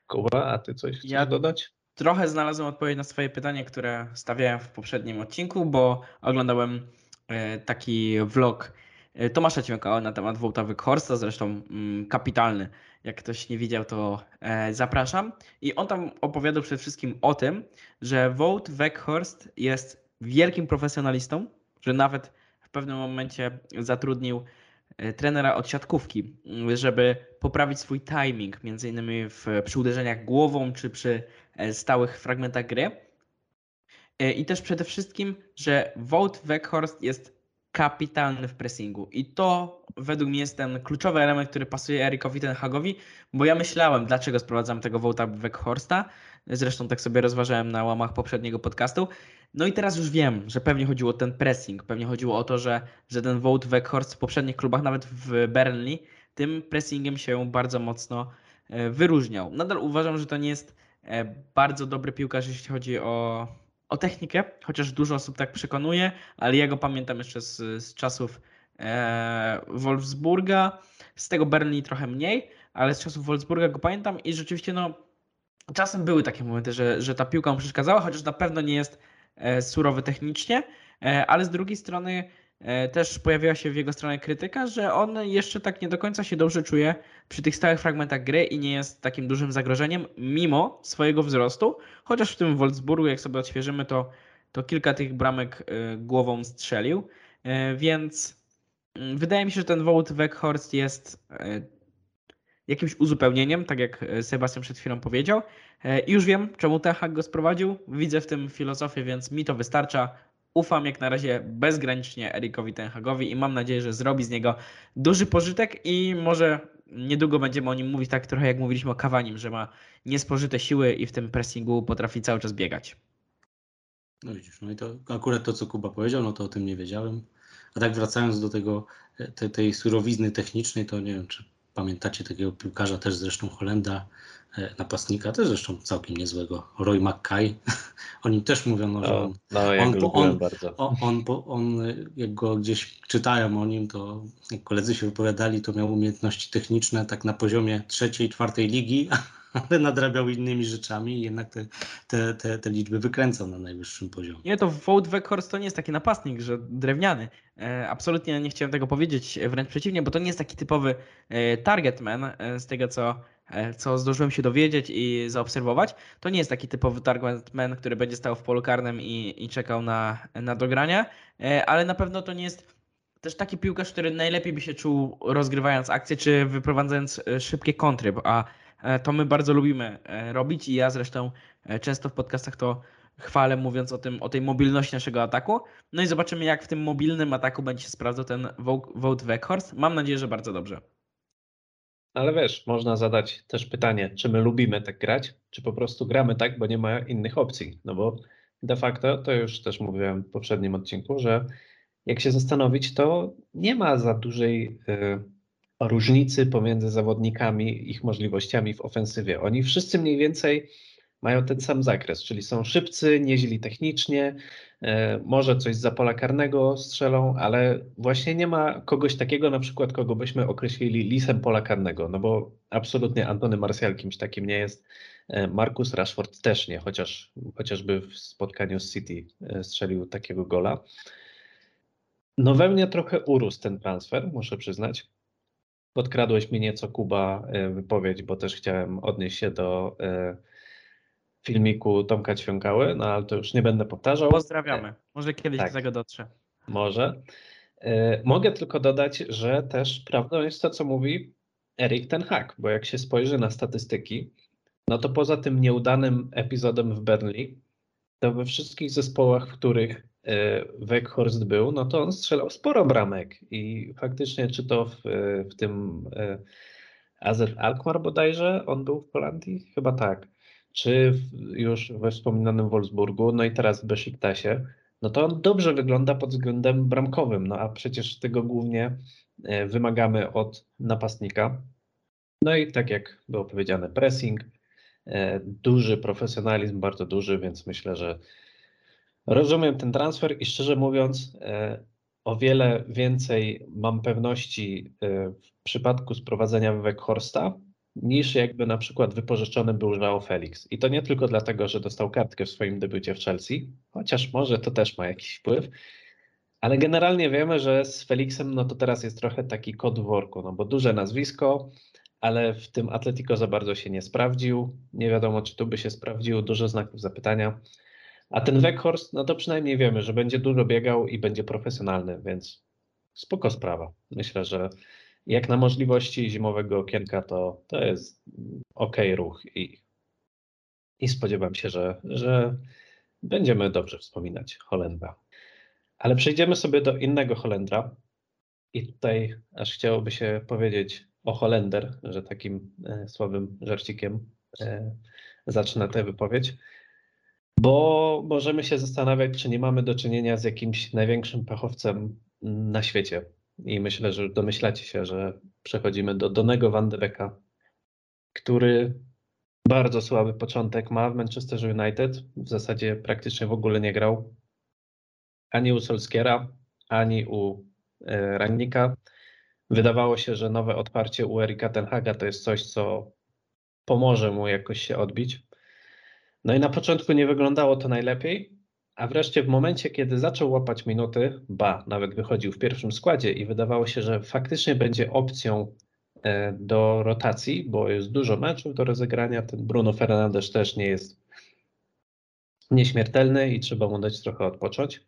Speaker 1: Kuba, a ty coś chcesz ja dodać?
Speaker 2: Trochę znalazłem odpowiedź na swoje pytanie, które stawiałem w poprzednim odcinku, bo oglądałem e, taki vlog Tomasza Ciąka na temat Wołta Wykhorsta, zresztą mm, kapitalny. Jak ktoś nie widział, to e, zapraszam. I on tam opowiadał przede wszystkim o tym, że Wout Weghorst jest wielkim profesjonalistą, że nawet w pewnym momencie zatrudnił e, trenera od siatkówki, żeby poprawić swój timing, między innymi w, przy uderzeniach głową czy przy stałych fragmentach gry. I też przede wszystkim, że Wout Weghorst jest kapitalny w pressingu. I to według mnie jest ten kluczowy element, który pasuje Erikowi Ten Hagowi, bo ja myślałem, dlaczego sprowadzam tego Wołta Weghorsta. Zresztą tak sobie rozważałem na łamach poprzedniego podcastu. No i teraz już wiem, że pewnie chodziło o ten pressing. Pewnie chodziło o to, że, że ten Wout Weghorst w poprzednich klubach, nawet w Burnley, tym pressingiem się bardzo mocno e, wyróżniał. Nadal uważam, że to nie jest e, bardzo dobry piłkarz, jeśli chodzi o o technikę, chociaż dużo osób tak przekonuje, ale ja go pamiętam jeszcze z, z czasów e, Wolfsburga, z tego Burnley trochę mniej, ale z czasów Wolfsburga go pamiętam i rzeczywiście no czasem były takie momenty, że, że ta piłka mu przeszkadzała, chociaż na pewno nie jest e, surowy technicznie, e, ale z drugiej strony też pojawiła się w jego stronę krytyka, że on jeszcze tak nie do końca się dobrze czuje przy tych stałych fragmentach gry i nie jest takim dużym zagrożeniem, mimo swojego wzrostu. Chociaż w tym Wolfsburgu, jak sobie odświeżymy, to, to kilka tych bramek e, głową strzelił. E, więc mm, wydaje mi się, że ten Wout Weghorst jest jakimś uzupełnieniem, tak jak Sebastian przed chwilą powiedział. I już wiem, czemu Techak go sprowadził. Widzę w tym filozofię, więc mi to wystarcza ufam jak na razie bezgranicznie Erikowi Tenhagowi i mam nadzieję, że zrobi z niego duży pożytek i może niedługo będziemy o nim mówić tak trochę jak mówiliśmy o Kawanim, że ma niespożyte siły i w tym pressingu potrafi cały czas biegać.
Speaker 3: No widzisz, no i to akurat to, co Kuba powiedział, no to o tym nie wiedziałem. A tak wracając do tego, te, tej surowizny technicznej, to nie wiem, czy pamiętacie takiego piłkarza też zresztą Holenda, E, napastnika, też zresztą całkiem niezłego, Roy McKay. (laughs) O nim też mówiono, że on,
Speaker 1: no, ja on, on, bardzo.
Speaker 3: On, on, on, jak go gdzieś czytałem o nim, to jak koledzy się wypowiadali, to miał umiejętności techniczne tak na poziomie trzeciej, czwartej ligi, (laughs) (laughs) ale nadrabiał innymi rzeczami i jednak te, te, te, te liczby wykręcał na najwyższym poziomie.
Speaker 2: Nie, to Wout Weghorst to nie jest taki napastnik, że drewniany. E, absolutnie nie chciałem tego powiedzieć, wręcz przeciwnie, bo to nie jest taki typowy e, targetman z tego, co E, co zdążyłem się dowiedzieć i zaobserwować, to nie jest taki typowy targetman, który będzie stał w polu karnym i, i czekał na, na dogrania, e, ale na pewno to nie jest też taki piłkarz, który najlepiej by się czuł rozgrywając akcję, czy wyprowadzając e, szybkie kontry, a e, to my bardzo lubimy e, robić i ja zresztą często w podcastach to chwalę, mówiąc o, tym, o tej mobilności naszego ataku. No i zobaczymy, jak w tym mobilnym ataku będzie się sprawdzał ten Wout Weghorst. Mam nadzieję, że bardzo dobrze.
Speaker 1: Ale wiesz, można zadać też pytanie, czy my lubimy tak grać, czy po prostu gramy tak, bo nie ma innych opcji. No bo de facto, to już też mówiłem w poprzednim odcinku, że jak się zastanowić, to nie ma za dużej y, różnicy pomiędzy zawodnikami, ich możliwościami w ofensywie. Oni wszyscy mniej więcej mają ten sam zakres, czyli są szybcy, nieźli technicznie, e, może coś za pola karnego strzelą, ale właśnie nie ma kogoś takiego na przykład, kogo byśmy określili lisem pola karnego, no bo absolutnie Antony Martial kimś takim nie jest, e, Marcus Rashford też nie, chociaż chociażby w spotkaniu z City e, strzelił takiego gola. No we mnie trochę urósł ten transfer, muszę przyznać. Podkradłeś mi nieco Kuba wypowiedź, bo też chciałem odnieść się do filmiku Tomka Ćwiąkały, no ale to już nie będę powtarzał.
Speaker 2: Pozdrawiamy. Może kiedyś tak. do tego dotrze.
Speaker 1: Może. E, mogę tylko dodać, że też prawdą jest to, co mówi Erik Ten Hag, bo jak się spojrzy na statystyki, no to poza tym nieudanym epizodem w Burnley, to we wszystkich zespołach, w których e, Weghorst był, no to on strzelał sporo bramek i faktycznie czy to w, w tym e, AZ Alkmaar bodajże on był w Holandii? Chyba tak czy już we wspominanym Wolfsburgu, no i teraz w Besiktasie, no to on dobrze wygląda pod względem bramkowym, no a przecież tego głównie e, wymagamy od napastnika. No i tak jak było powiedziane, pressing, e, duży profesjonalizm, bardzo duży, więc myślę, że rozumiem ten transfer i szczerze mówiąc, e, o wiele więcej mam pewności w przypadku sprowadzenia Weghorsta, niż jakby na przykład wypożyczony był João Felix. I to nie tylko dlatego, że dostał kartkę w swoim debiucie w Chelsea, chociaż może to też ma jakiś wpływ, ale generalnie wiemy, że z Felixem no to teraz jest trochę taki kod w worku, no bo duże nazwisko, ale w tym Atletico za bardzo się nie sprawdził. Nie wiadomo, czy tu by się sprawdził, dużo znaków zapytania. A ten Weghorst, no to przynajmniej wiemy, że będzie dużo biegał i będzie profesjonalny, więc spoko sprawa. Myślę, że jak na możliwości zimowego okienka, to, to jest ok ruch i, i spodziewam się, że, że będziemy dobrze wspominać Holendra. Ale przejdziemy sobie do innego Holendra i tutaj aż chciałoby się powiedzieć o Holender, że takim e, słabym żarcikiem e, zacznę tę wypowiedź, bo możemy się zastanawiać, czy nie mamy do czynienia z jakimś największym pechowcem na świecie i myślę, że domyślacie się, że przechodzimy do Donego Van de Beeka, który bardzo słaby początek ma w Manchester United. W zasadzie praktycznie w ogóle nie grał ani u Solskiera, ani u e, Rannika. Wydawało się, że nowe odparcie u Erika Tenhaga to jest coś, co pomoże mu jakoś się odbić. No i na początku nie wyglądało to najlepiej, a wreszcie w momencie, kiedy zaczął łapać minuty, ba, nawet wychodził w pierwszym składzie i wydawało się, że faktycznie będzie opcją e, do rotacji, bo jest dużo meczów do rozegrania. Ten Bruno Fernandes też nie jest nieśmiertelny i trzeba mu dać trochę odpocząć.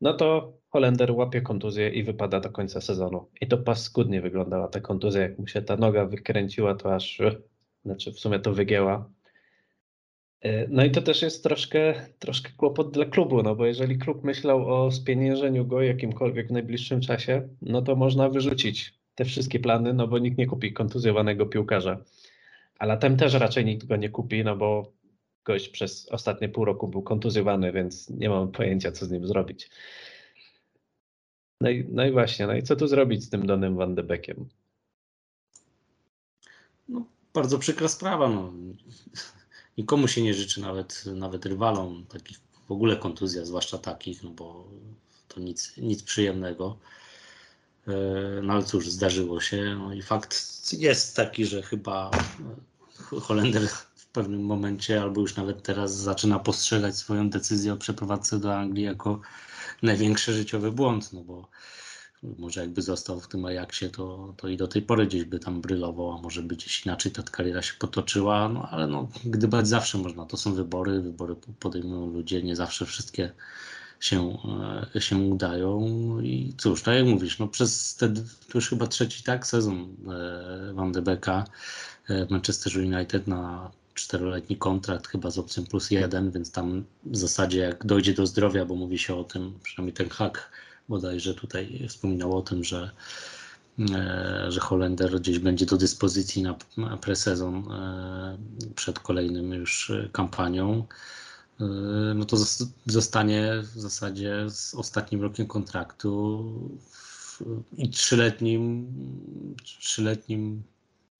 Speaker 1: No to Holender łapie kontuzję i wypada do końca sezonu. I to paskudnie wyglądała ta kontuzja, jak mu się ta noga wykręciła, to aż, znaczy w sumie to wygięła, no i to też jest troszkę, troszkę kłopot dla klubu, no bo jeżeli klub myślał o spieniężeniu go jakimkolwiek w najbliższym czasie, no to można wyrzucić te wszystkie plany, no bo nikt nie kupi kontuzjowanego piłkarza. A latem też raczej nikt go nie kupi, no bo gość przez ostatnie pół roku był kontuzjowany, więc nie mam pojęcia, co z nim zrobić. No i, no i właśnie, no i co tu zrobić z tym Donem Van de Beckiem?
Speaker 3: No, bardzo przykra sprawa. No nikomu się nie życzy, nawet, nawet rywalom, takich w ogóle kontuzja, zwłaszcza takich, no bo to nic, nic przyjemnego. E, no ale cóż, zdarzyło się. No i fakt jest taki, że chyba e, Holender w pewnym momencie, albo już nawet teraz zaczyna postrzegać swoją decyzję o przeprowadzce do Anglii jako największy życiowy błąd, no bo może jakby został w tym Ajaxie, to, to i do tej pory gdzieś by tam brylował, a może by gdzieś inaczej ta kariera się potoczyła, no ale no, gdybać zawsze można, to są wybory, wybory podejmują ludzie, nie zawsze wszystkie się, e, się udają. I cóż, tak jak mówisz, no przez te, to już chyba trzeci tak sezon e, Van de Beeka w Manchester United na czteroletni kontrakt chyba z opcją plus jeden, więc tam w zasadzie jak dojdzie do zdrowia, bo mówi się o tym, przynajmniej ten hak bodajże tutaj wspominał o tym, że E, że Holender gdzieś będzie do dyspozycji na, presezon e, przed kolejnym już kampanią, e, no to zostanie w zasadzie z ostatnim rokiem kontraktu i trzyletnim, trzyletnim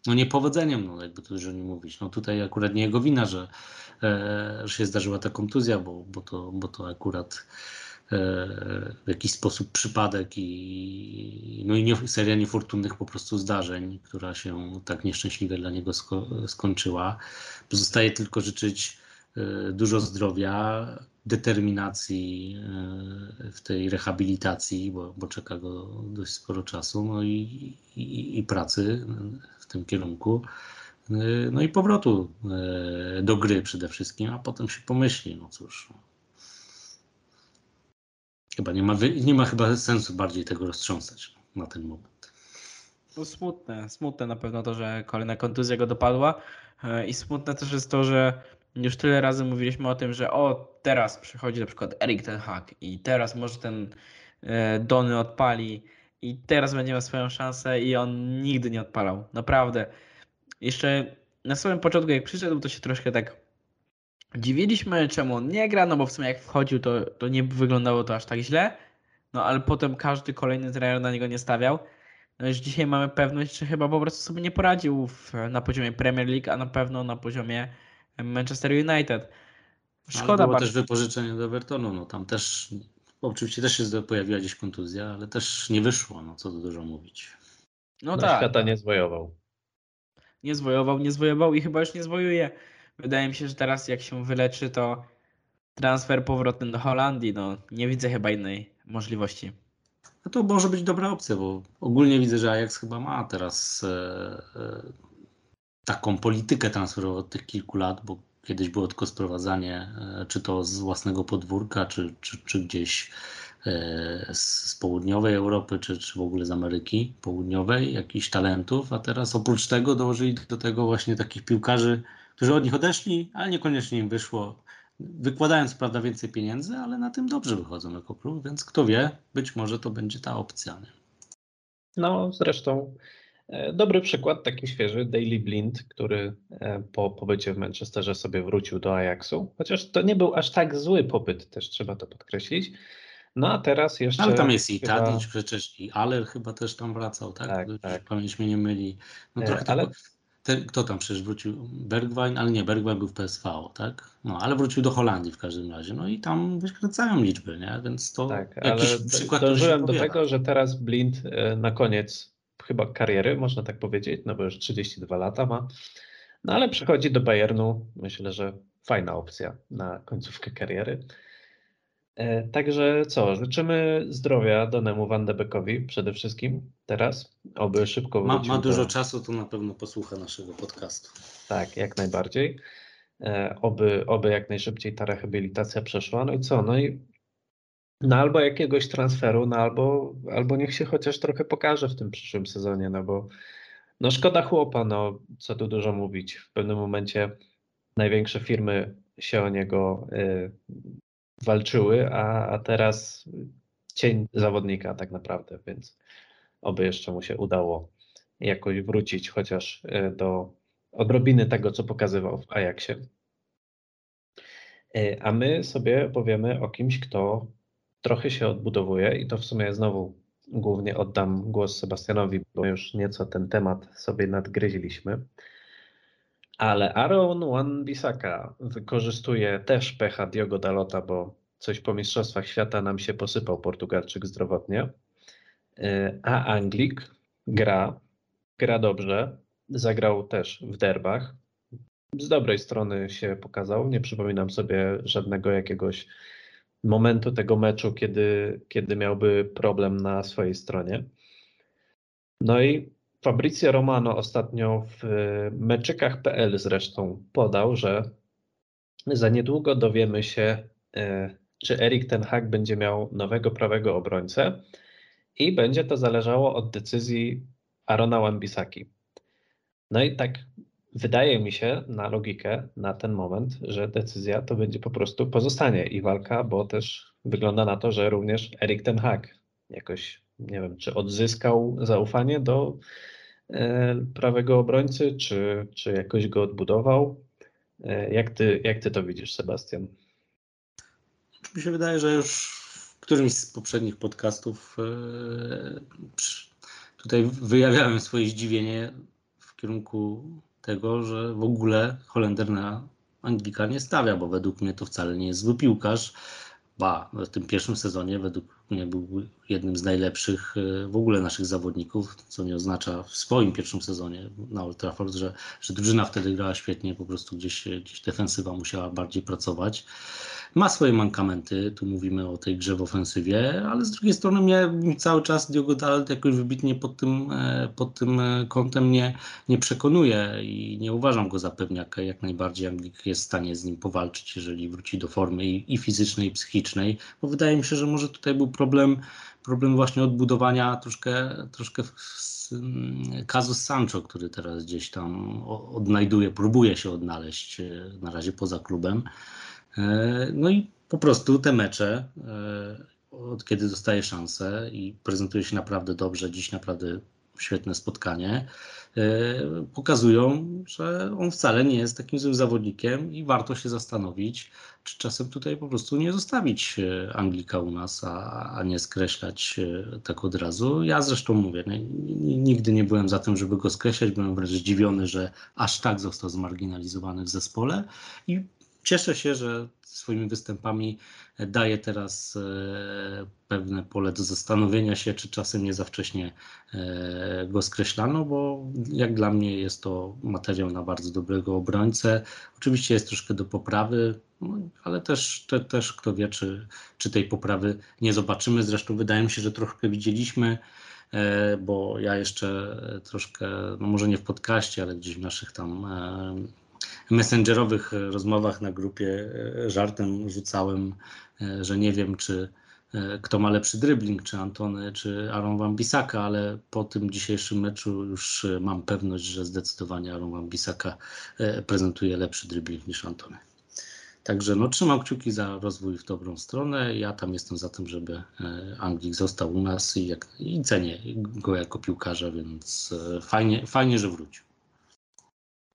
Speaker 3: no niepowodzeniem, no jakby to dużo nie mówić. No tutaj akurat nie jego wina, że, że się zdarzyła ta kontuzja, bo, bo, to, bo to akurat w jakiś sposób przypadek i, no i nie, seria niefortunnych po prostu zdarzeń, która się tak nieszczęśliwie dla niego sko skończyła. Pozostaje tylko życzyć e, dużo zdrowia, determinacji e, w tej rehabilitacji, bo, bo czeka go dość sporo czasu, no i, i, i pracy w tym kierunku. E, no i powrotu do gry przede wszystkim, a potem się pomyśli, no cóż, Chyba nie ma, nie ma chyba sensu bardziej tego roztrząsać na ten moment.
Speaker 2: No smutne, smutne na pewno to, że kolejna kontuzja go dopadła e, i smutne też jest to, że już tyle razy mówiliśmy o tym, że o teraz przychodzi na przykład Erik ten Hag i teraz może ten e, Dony odpali i teraz będzie miał swoją szansę i on nigdy nie odpalał. Naprawdę. Jeszcze na samym początku jak przyszedł to się troszkę tak Dziwiliśmy, czemu on nie gra, no bo w sumie jak wchodził, to, to nie wyglądało to aż tak źle. No ale potem każdy kolejny trener na niego nie stawiał. No już dzisiaj mamy pewność, że chyba po prostu sobie nie poradził w, na poziomie Premier League, a na pewno na poziomie Manchester United.
Speaker 3: Szkoda ale było bardzo. też wypożyczenie do Evertonu, no tam też oczywiście też się pojawiła gdzieś kontuzja, ale też nie wyszło, no co tu dużo mówić.
Speaker 1: No, no tak. Świata nie zwojował.
Speaker 2: Nie zwojował, nie zwojował i chyba już nie zwojuje. Wydaje mi się, że teraz jak się wyleczy, to transfer powrotny do Holandii, no nie widzę chyba innej możliwości.
Speaker 3: No to może być dobra opcja, bo ogólnie widzę, że Ajax chyba ma teraz e, e, taką politykę transferową od tych kilku lat, bo kiedyś było tylko sprowadzanie, e, czy to z własnego podwórka, czy, czy, czy gdzieś e, z, z południowej Europy, czy, czy w ogóle z Ameryki Południowej, jakichś talentów, a teraz oprócz tego dołożyli do tego właśnie takich piłkarzy, którzy od nich odeszli, ale niekoniecznie im wyszło. Wykładając, prawda, więcej pieniędzy, ale na tym dobrze wychodzą jako klub, więc kto wie, być może to będzie ta opcja. Nie?
Speaker 1: No, zresztą e, dobry przykład, taki świeży, Daily Blind, który e, po pobycie w Manchesterze sobie wrócił do Ajaxu, chociaż to nie był aż tak zły pobyt, też trzeba to podkreślić. No a teraz jeszcze.
Speaker 3: Ale tam jest i chyba... Tadic przecież, i Aller chyba też tam wracał, tak? Tak, tak. Pamięć mnie nie myli. No
Speaker 1: e, trochę ale
Speaker 3: ten, kto tam przecież wrócił? Bergwijn, ale nie, Bergwijn był w PSV, tak? No, ale wrócił do Holandii w każdym razie. No i tam wykręcają liczby, nie? Więc to
Speaker 1: tak, jakiś ale przykład. Dążyłem do tego, że teraz Blind e, na koniec chyba kariery, można tak powiedzieć, no bo już 32 lata ma. No ale przychodzi do Bayernu, myślę, że fajna opcja na końcówkę kariery. E, także co, życzymy zdrowia Donemu Van de Beekowi przede wszystkim teraz, oby szybko.
Speaker 3: Ma, ma dużo do... czasu, to na pewno posłucha naszego podcastu.
Speaker 1: Tak, jak najbardziej. E, oby, oby jak najszybciej ta rehabilitacja przeszła. No i co, no i no albo jakiegoś transferu, no albo, albo niech się chociaż trochę pokaże w tym przyszłym sezonie, no bo no szkoda chłopa, no co tu dużo mówić. W pewnym momencie największe firmy się o niego y, walczyły, a, a teraz cień zawodnika tak naprawdę, więc oby jeszcze mu się udało jakoś wrócić chociaż e, do odrobiny tego, co pokazywał w Ajaxie. E, a my sobie powiemy o kimś, kto trochę się odbudowuje i to w sumie znowu głównie oddam głos Sebastianowi, bo już nieco ten temat sobie nadgryźliśmy. Ale Aaron Wan-Bissaka wykorzystuje też pecha Diogo Dalota, bo coś po Mistrzostwach Świata nam się posypał Portugalczyk zdrowotnie. E, a Anglik gra, gra dobrze, zagrał też w derbach. Z dobrej strony się pokazał. Nie przypominam sobie żadnego jakiegoś momentu tego meczu, kiedy, kiedy miałby problem na swojej stronie. No i Fabrizio Romano ostatnio w meczykach.pl zresztą podał, że za niedługo dowiemy się, e, czy Erik Ten Hag będzie miał nowego prawego obrońcę i będzie to zależało od decyzji Arona Wan-Bissaki. No i tak wydaje mi się na logikę na ten moment, że decyzja to będzie po prostu pozostanie i walka, bo też wygląda na to, że również Erik Ten Hag jakoś, nie wiem, czy odzyskał zaufanie do prawego obrońcy, czy, czy jakoś go odbudował. E, jak ty, jak ty to widzisz, Sebastian?
Speaker 3: Mi się wydaje, że już w którymś z poprzednich podcastów e, tutaj wyjawiałem swoje zdziwienie w kierunku tego, że w ogóle Holender na Anglika nie stawia, bo według mnie to wcale nie jest zły piłkarz. Ba, w tym pierwszym sezonie według mnie był jednym z najlepszych e, w ogóle naszych zawodników, co nie oznacza w swoim pierwszym sezonie na Old Trafford, że, że drużyna wtedy grała świetnie, po prostu gdzieś, gdzieś defensywa musiała bardziej pracować ma swoje mankamenty, tu mówimy o tej grze w ofensywie, ale z drugiej strony mnie cały czas Diogo Dalot jakoś wybitnie pod tym, e, pod tym e, kątem nie, nie przekonuje i nie uważam go za pewniaka. Jak najbardziej Anglik jest w stanie z nim powalczyć, jeżeli wróci do formy i, i fizycznej, i psychicznej, bo wydaje mi się, że może tutaj był problem, problem właśnie odbudowania troszkę, troszkę kazus Sancho, który teraz gdzieś tam odnajduje, próbuje się odnaleźć e, na razie poza klubem. E, no i po prostu te mecze, e, od kiedy dostaje szansę i prezentuje się naprawdę dobrze, dziś naprawdę świetne spotkanie, e, pokazują, że on wcale nie jest takim złym zawodnikiem i warto się zastanowić, czy czasem tutaj po prostu nie zostawić Anglika u nas, a, a nie skreślać tak od razu. Ja zresztą mówię, nigdy nie byłem za tym, żeby go skreślać, byłem wręcz zdziwiony, że aż tak został zmarginalizowany w zespole i cieszę się, że swoimi występami daje teraz e, pewne pole do zastanowienia się, czy czasem nie za wcześnie e, go skreślano, bo jak dla mnie jest to materiał na bardzo dobrego obrońcę. Oczywiście jest troszkę do poprawy, no, ale też, te, też kto wie, czy, czy tej poprawy nie zobaczymy. Zresztą wydaje mi się, że troszkę widzieliśmy e, bo ja jeszcze troszkę, no może nie w podcaście, ale gdzieś w naszych tam messengerowych e, rozmowach na grupie e, żartem rzucałem, e, że nie wiem, czy kto ma lepszy dribbling, czy Antony, czy Aaron Wan-Bissaka, ale po tym dzisiejszym meczu już mam pewność, że zdecydowanie Aaron Wan-Bissaka prezentuje lepszy dribbling niż Antony. Także no, trzymam kciuki za rozwój w dobrą stronę. Ja tam jestem za tym, żeby Anglik został u nas i, jak, i cenię go jako piłkarza, więc fajnie, fajnie że wrócił.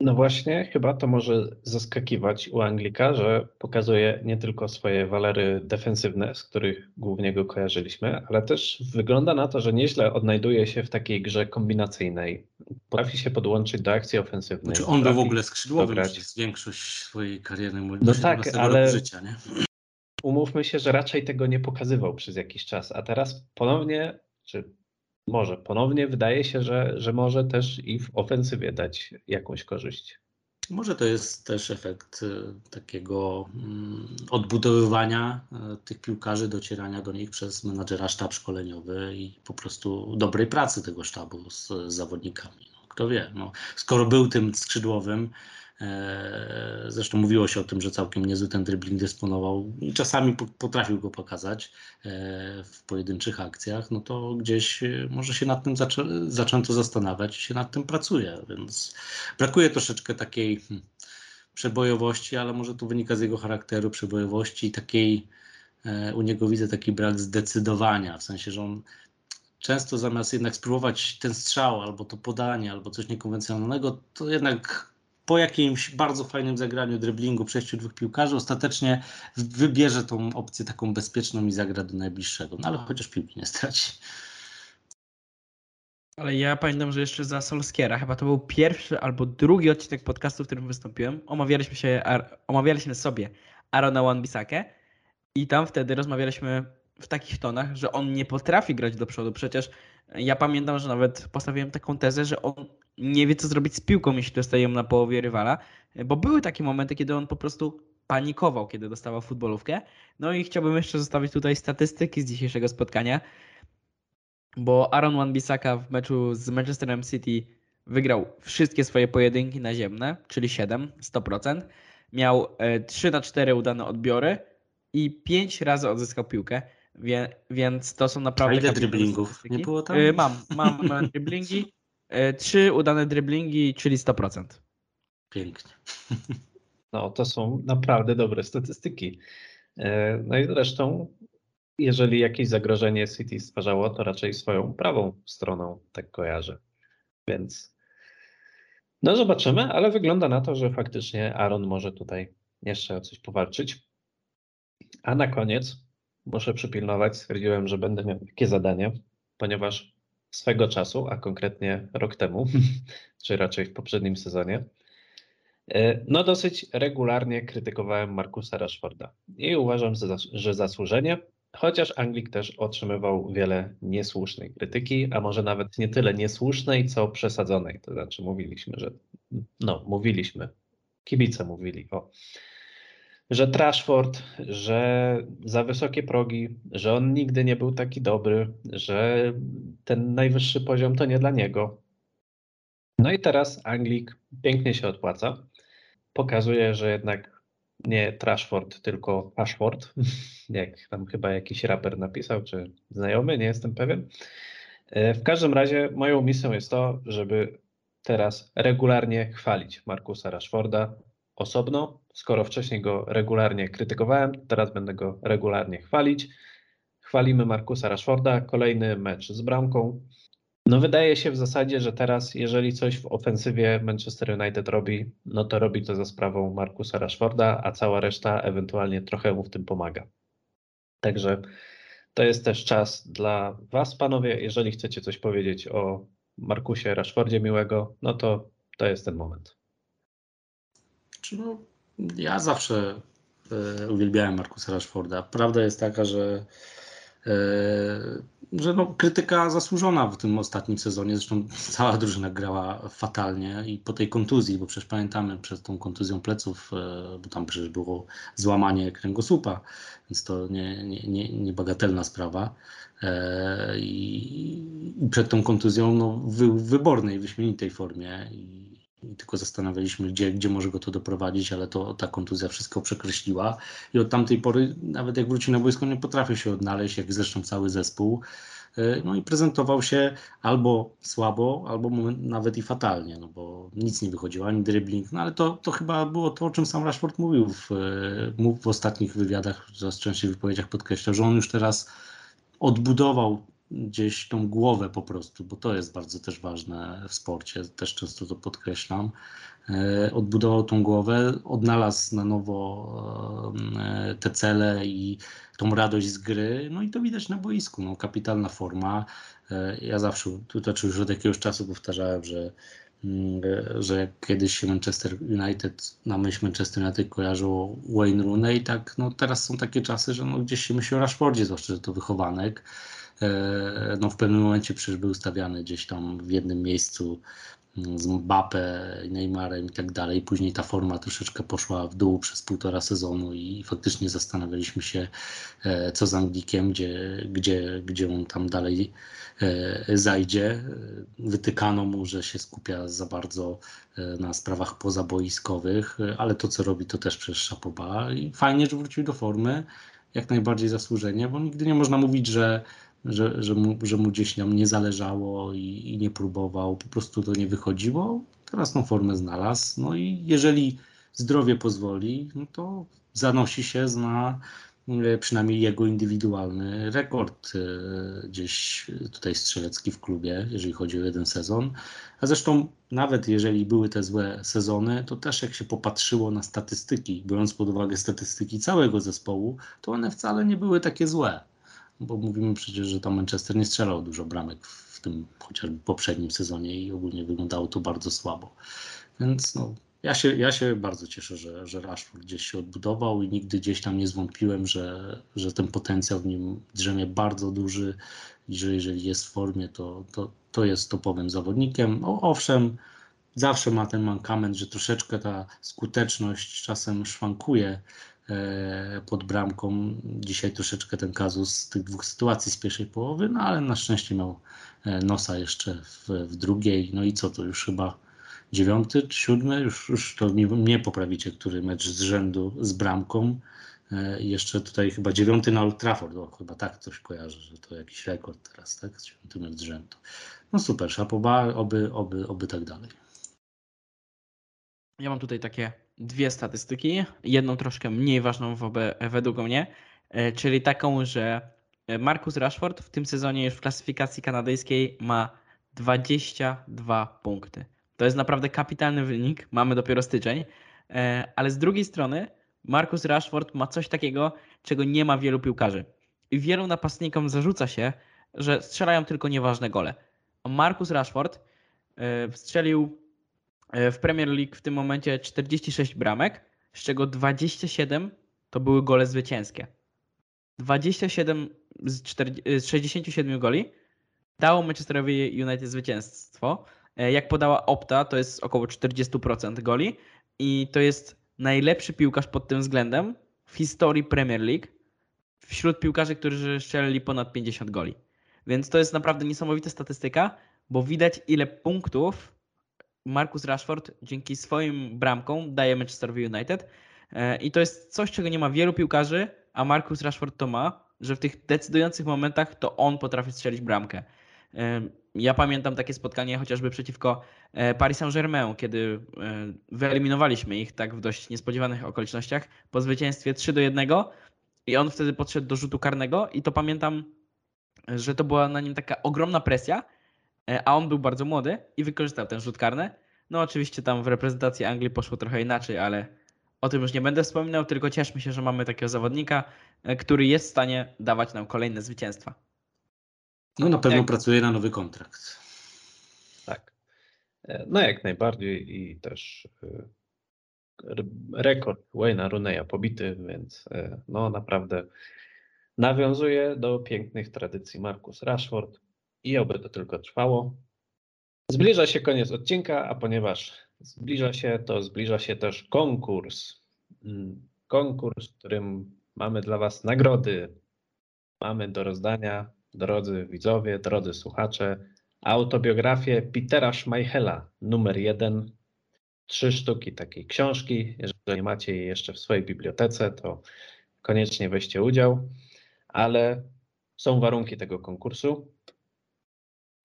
Speaker 1: No właśnie, chyba to może zaskakiwać u Anglika, że pokazuje nie tylko swoje walery defensywne, z których głównie go kojarzyliśmy, ale też wygląda na to, że nieźle odnajduje się w takiej grze kombinacyjnej. Potrafi się podłączyć do akcji ofensywnej.
Speaker 3: Znaczy on był w ogóle skrzydłowym przez większość swojej kariery
Speaker 1: No tak, ale życia, nie? umówmy się, że raczej tego nie pokazywał przez jakiś czas, a teraz ponownie, czy może ponownie wydaje się, że, że może też i w ofensywie dać jakąś korzyść.
Speaker 3: Może to jest też efekt y, takiego mm, odbudowywania y, tych piłkarzy, docierania do nich przez menadżera sztab szkoleniowy i po prostu dobrej pracy tego sztabu z, zawodnikami. No, kto wie, no, skoro był tym skrzydłowym, zresztą mówiło się o tym, że całkiem niezły ten dribbling dysponował i czasami potrafił go pokazać e, w pojedynczych akcjach, no to gdzieś e, może się nad tym zaczę zaczęto zastanawiać i się nad tym pracuje, więc brakuje troszeczkę takiej hmm, przebojowości, ale może to wynika z jego charakteru, przebojowości i takiej, u niego widzę taki brak zdecydowania, w sensie, że on często zamiast jednak spróbować ten strzał albo to podanie, albo coś niekonwencjonalnego, to jednak po jakimś bardzo fajnym zagraniu driblingu, przejściu dwóch piłkarzy, ostatecznie wybierze tą opcję taką bezpieczną i zagra do najbliższego. No ale chociaż piłki nie straci.
Speaker 2: Ale ja pamiętam, że jeszcze za Solskiera, chyba to był pierwszy albo drugi odcinek podcastu, w którym wystąpiłem. Omawialiśmy się, omawialiśmy sobie Arona Wan-Bissakę i tam wtedy rozmawialiśmy w takich tonach, że on nie potrafi grać do przodu. Przecież ja pamiętam, że nawet postawiłem taką tezę, że on nie wie, co zrobić z piłką, jeśli dostaje ją na połowie rywala, bo były takie momenty, kiedy on po prostu panikował, kiedy dostawał futbolówkę. No i chciałbym jeszcze zostawić tutaj statystyki z dzisiejszego spotkania, bo Aaron Wan-Bissaka w meczu z Manchesterem City wygrał wszystkie swoje pojedynki naziemne, czyli 7, 100%. Miał 3 e, na 4 udane odbiory, i 5 razy odzyskał piłkę, wie, więc to są naprawdę
Speaker 3: A ile driblingów?
Speaker 2: statystyki.
Speaker 3: Nie było tam?
Speaker 2: Y, Mam, mam (laughs) driblingi, y, trzy udane driblingi, czyli 100%.
Speaker 3: Pięknie.
Speaker 1: No, to są naprawdę dobre statystyki. E, No i zresztą, jeżeli jakieś zagrożenie City stwarzało, to raczej swoją prawą stroną, tak kojarzę. Więc no zobaczymy, ale wygląda na to, że faktycznie Aaron może tutaj jeszcze o coś powalczyć. A na koniec muszę przypilnować, stwierdziłem, że będę miał takie zadanie, ponieważ swego czasu, a konkretnie rok temu, (laughs) czy raczej w poprzednim sezonie, E, No, dosyć regularnie krytykowałem Markusa Rashforda i uważam, że zas- że zasłużenie, chociaż Anglik też otrzymywał wiele niesłusznej krytyki, a może nawet nie tyle niesłusznej, co przesadzonej. To znaczy, mówiliśmy, że no, mówiliśmy, kibice mówili o, że Trashford, że za wysokie progi, że on nigdy nie był taki dobry, że ten najwyższy poziom to nie dla niego. No i teraz Anglik pięknie się odpłaca. Pokazuje, że jednak nie Trashford, tylko Pashford, (laughs) jak tam chyba jakiś raper napisał, czy znajomy, nie jestem pewien. E, W każdym razie moją misją jest to, żeby teraz regularnie chwalić Markusa Rashforda osobno. Skoro wcześniej go regularnie krytykowałem, teraz będę go regularnie chwalić. Chwalimy Markusa Rashforda, kolejny mecz z bramką. No wydaje się w zasadzie, że teraz jeżeli coś w ofensywie Manchester United robi, no to robi to za sprawą Markusa Rashforda, a cała reszta ewentualnie trochę mu w tym pomaga. Także to jest też czas dla Was, panowie. Jeżeli chcecie coś powiedzieć o Markusie Rashfordzie miłego, no to to jest ten moment.
Speaker 3: Czy no, ja zawsze e, uwielbiałem Markusa Rashforda. Prawda jest taka, że, e, że no, krytyka zasłużona w tym ostatnim sezonie. Zresztą cała drużyna grała fatalnie i po tej kontuzji, bo przecież pamiętamy przed tą kontuzją pleców, e, bo tam przecież było złamanie kręgosłupa, więc to nie, nie, nie, niebagatelna sprawa. E, I, przed tą kontuzją no, w wybornej, wyśmienitej formie. I, i tylko zastanawialiśmy, gdzie, gdzie może go to doprowadzić, ale to ta kontuzja wszystko przekreśliła. I od tamtej pory, nawet jak wróci na boisko, nie potrafił się odnaleźć, jak zresztą cały zespół. E, No i prezentował się albo słabo, albo nawet i fatalnie, no bo nic nie wychodziło, ani dribbling, no ale to, to chyba było to, o czym sam Rashford mówił w, e, w ostatnich wywiadach, coraz częściej wypowiedziach podkreślał, że on już teraz odbudował gdzieś tą głowę po prostu, bo to jest bardzo też ważne w sporcie, też często to podkreślam. E, Odbudował tą głowę, odnalazł na nowo e, te cele i tą radość z gry, no i to widać na boisku, no kapitalna forma. E, Ja zawsze, to znaczy już od jakiegoś czasu powtarzałem, że mm, że kiedyś się Manchester United, na myśl Manchester United kojarzyło Wayne Rooney, tak no teraz są takie czasy, że no gdzieś się myśli o Rashfordzie, zwłaszcza, że to wychowanek. E, No w pewnym momencie przecież był stawiany gdzieś tam w jednym miejscu mm, z Mbappe, Neymarem i tak dalej. Później ta forma troszeczkę poszła w dół przez półtora sezonu i faktycznie zastanawialiśmy się, e, co z Anglikiem, gdzie, gdzie, gdzie on tam dalej e, zajdzie. Wytykano mu, że się skupia za bardzo na sprawach pozaboiskowych, ale to, co robi, to też przez Szapoba. I fajnie, że wrócił do formy, jak najbardziej zasłużenie, bo nigdy nie można mówić, że że, że, mu, że mu gdzieś tam nie zależało i, i nie próbował, po prostu to nie wychodziło. Teraz tą formę znalazł. No i jeżeli zdrowie pozwoli, no to zanosi się na e, przynajmniej jego indywidualny rekord e, gdzieś tutaj strzelecki w klubie, jeżeli chodzi o jeden sezon. A zresztą nawet jeżeli były te złe sezony, to też jak się popatrzyło na statystyki, biorąc pod uwagę statystyki całego zespołu, to one wcale nie były takie złe bo mówimy przecież, że tam Manchester nie strzelał dużo bramek w tym chociażby poprzednim sezonie i ogólnie wyglądało to bardzo słabo. Więc no, ja, się, ja się bardzo cieszę, że, że Rashford gdzieś się odbudował i nigdy gdzieś tam nie zwątpiłem, że, że ten potencjał w nim drzemie bardzo duży i że jeżeli jest w formie, to, to, to jest topowym zawodnikiem. O, owszem, zawsze ma ten mankament, że troszeczkę ta skuteczność czasem szwankuje, pod bramką. Dzisiaj troszeczkę ten kazus tych dwóch sytuacji z pierwszej połowy, no ale na szczęście miał e, nosa jeszcze w, w drugiej. No i co to już chyba dziewiąty siódmy? Już, już to mnie, mnie poprawicie, który mecz z rzędu z bramką. E, jeszcze tutaj chyba dziewiąty na Old Trafford, o, chyba tak coś kojarzę, że to jakiś rekord teraz, tak? Dziewiąty mecz z rzędu. No super, szapoba, oby, oby, oby tak dalej.
Speaker 2: Ja mam tutaj takie dwie statystyki. Jedną troszkę mniej ważną według mnie, e, czyli taką, że Marcus Rashford w tym sezonie już w klasyfikacji kanadyjskiej ma 22 punkty. To jest naprawdę kapitalny wynik. Mamy dopiero styczeń, e, ale z drugiej strony Marcus Rashford ma coś takiego, czego nie ma wielu piłkarzy. I wielu napastnikom zarzuca się, że strzelają tylko nieważne gole. Marcus Rashford e, strzelił e, w Premier League w tym momencie 46 bramek, z czego 27 to były gole zwycięskie. 27 z, 40, z 67 goli dało Manchesterowi United zwycięstwo. E, jak podała Opta, to jest około 40% goli i to jest najlepszy piłkarz pod tym względem w historii Premier League wśród piłkarzy, którzy strzelili ponad 50 goli. Więc to jest naprawdę niesamowita statystyka, bo widać ile punktów Marcus Rashford dzięki swoim bramkom daje Manchesterowi United. E, I to jest coś, czego nie ma wielu piłkarzy, a Marcus Rashford to ma, że w tych decydujących momentach to on potrafi strzelić bramkę. Ja pamiętam takie spotkanie chociażby przeciwko e, Paris Saint-Germain, kiedy e, wyeliminowaliśmy ich tak w dość niespodziewanych okolicznościach po zwycięstwie 3 do 1 i on wtedy podszedł do rzutu karnego i to pamiętam, że to była na nim taka ogromna presja, e, a on był bardzo młody i wykorzystał ten rzut karny. No oczywiście tam w reprezentacji Anglii poszło trochę inaczej, ale o tym już nie będę wspominał, tylko cieszmy się, że mamy takiego zawodnika, który jest w stanie dawać nam kolejne zwycięstwa.
Speaker 3: No na pewno
Speaker 1: Jak-
Speaker 3: pracuje na nowy kontrakt.
Speaker 1: Tak. E, No jak najbardziej i też e, rekord Wayne'a Rooney'a pobity, więc e, no naprawdę nawiązuje do pięknych tradycji Marcus Rashford i oby to tylko trwało. Zbliża się koniec odcinka, a ponieważ zbliża się, to zbliża się też konkurs. Mm, Konkurs, w którym mamy dla Was nagrody. Mamy do rozdania, drodzy widzowie, drodzy słuchacze, autobiografię Petera Schmeichela, numer jeden. Trzy sztuki takiej książki. Jeżeli macie jej jeszcze w swojej bibliotece, to koniecznie weźcie udział, ale są warunki tego konkursu.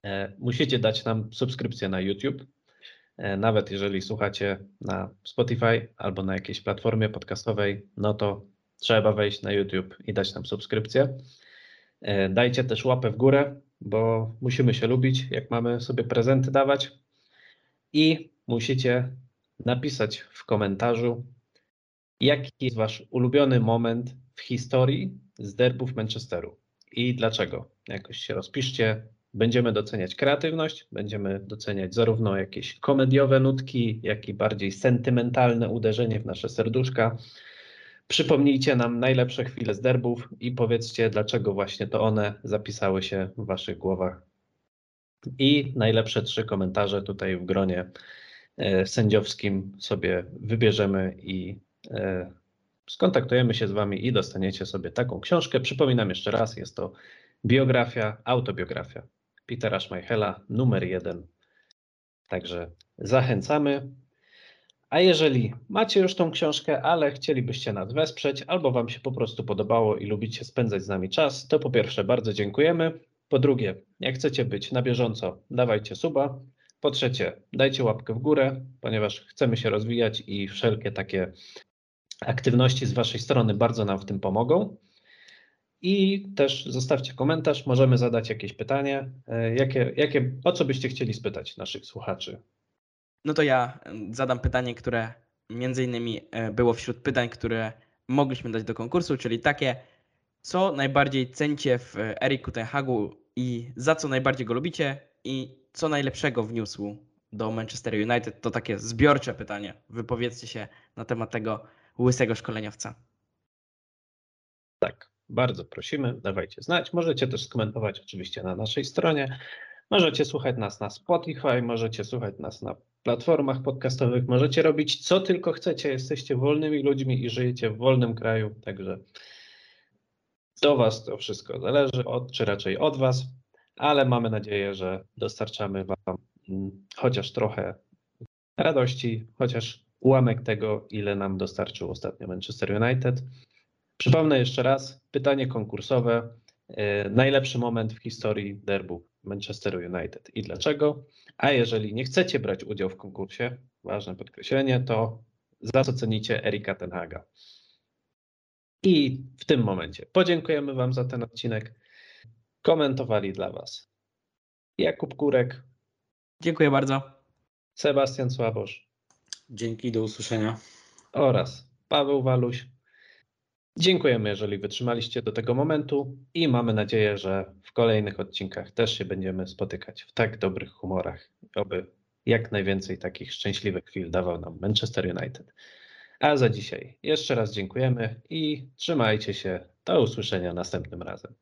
Speaker 1: E, Musicie dać nam subskrypcję na YouTube. E, Nawet jeżeli słuchacie na Spotify albo na jakiejś platformie podcastowej, no to trzeba wejść na YouTube i dać nam subskrypcję. E, Dajcie też łapę w górę, bo musimy się lubić, jak mamy sobie prezenty dawać. I musicie napisać w komentarzu, jaki jest Wasz ulubiony moment w historii z derbów Manchesteru i dlaczego. Jakoś się rozpiszcie. Będziemy doceniać kreatywność, będziemy doceniać zarówno jakieś komediowe nutki, jak i bardziej sentymentalne uderzenie w nasze serduszka. Przypomnijcie nam najlepsze chwile z derbów i powiedzcie, dlaczego właśnie to one zapisały się w Waszych głowach. I najlepsze trzy komentarze tutaj w gronie e, sędziowskim sobie wybierzemy i e, skontaktujemy się z Wami i dostaniecie sobie taką książkę. Przypominam jeszcze raz, jest to biografia, autobiografia Petera Schmeichela, numer jeden. Także zachęcamy. A jeżeli macie już tą książkę, ale chcielibyście nas wesprzeć, albo Wam się po prostu podobało i lubicie spędzać z nami czas, to po pierwsze bardzo dziękujemy. Po drugie, jak chcecie być na bieżąco, dawajcie suba. Po trzecie, dajcie łapkę w górę, ponieważ chcemy się rozwijać i wszelkie takie aktywności z Waszej strony bardzo nam w tym pomogą. I też zostawcie komentarz, możemy zadać jakieś pytanie. E, Jakie, jakie, o co byście chcieli spytać naszych słuchaczy?
Speaker 2: No to ja zadam pytanie, które między innymi e, było wśród pytań, które mogliśmy dać do konkursu, czyli takie, co najbardziej cenicie w e, Eriku Ten Hagu i za co najbardziej go lubicie i co najlepszego wniósł do Manchester United? To takie zbiorcze pytanie. Wypowiedzcie się na temat tego łysego szkoleniowca.
Speaker 1: Tak, bardzo prosimy, dawajcie znać. Możecie też skomentować oczywiście na naszej stronie. Możecie słuchać nas na Spotify, możecie słuchać nas na platformach podcastowych, możecie robić co tylko chcecie. Jesteście wolnymi ludźmi i żyjecie w wolnym kraju, także do Was to wszystko zależy, od, czy raczej od Was, ale mamy nadzieję, że dostarczamy Wam mm, chociaż trochę radości, chociaż ułamek tego, ile nam dostarczył ostatnio Manchester United. Przypomnę jeszcze raz, pytanie konkursowe. E, Najlepszy moment w historii derbu Manchester United i dlaczego? A jeżeli nie chcecie brać udziału w konkursie, ważne podkreślenie, to za co cenicie Erika Tenhaga. I w tym momencie podziękujemy Wam za ten odcinek. Komentowali dla Was Jakub Kurek,
Speaker 2: Dziękuję bardzo.
Speaker 1: Sebastian Słabosz
Speaker 3: Dzięki, do usłyszenia.
Speaker 1: oraz Paweł Waluś. Dziękujemy, jeżeli wytrzymaliście do tego momentu i mamy nadzieję, że w kolejnych odcinkach też się będziemy spotykać w tak dobrych humorach, oby jak najwięcej takich szczęśliwych chwil dawał nam Manchester United. A za dzisiaj jeszcze raz dziękujemy i trzymajcie się. Do usłyszenia następnym razem.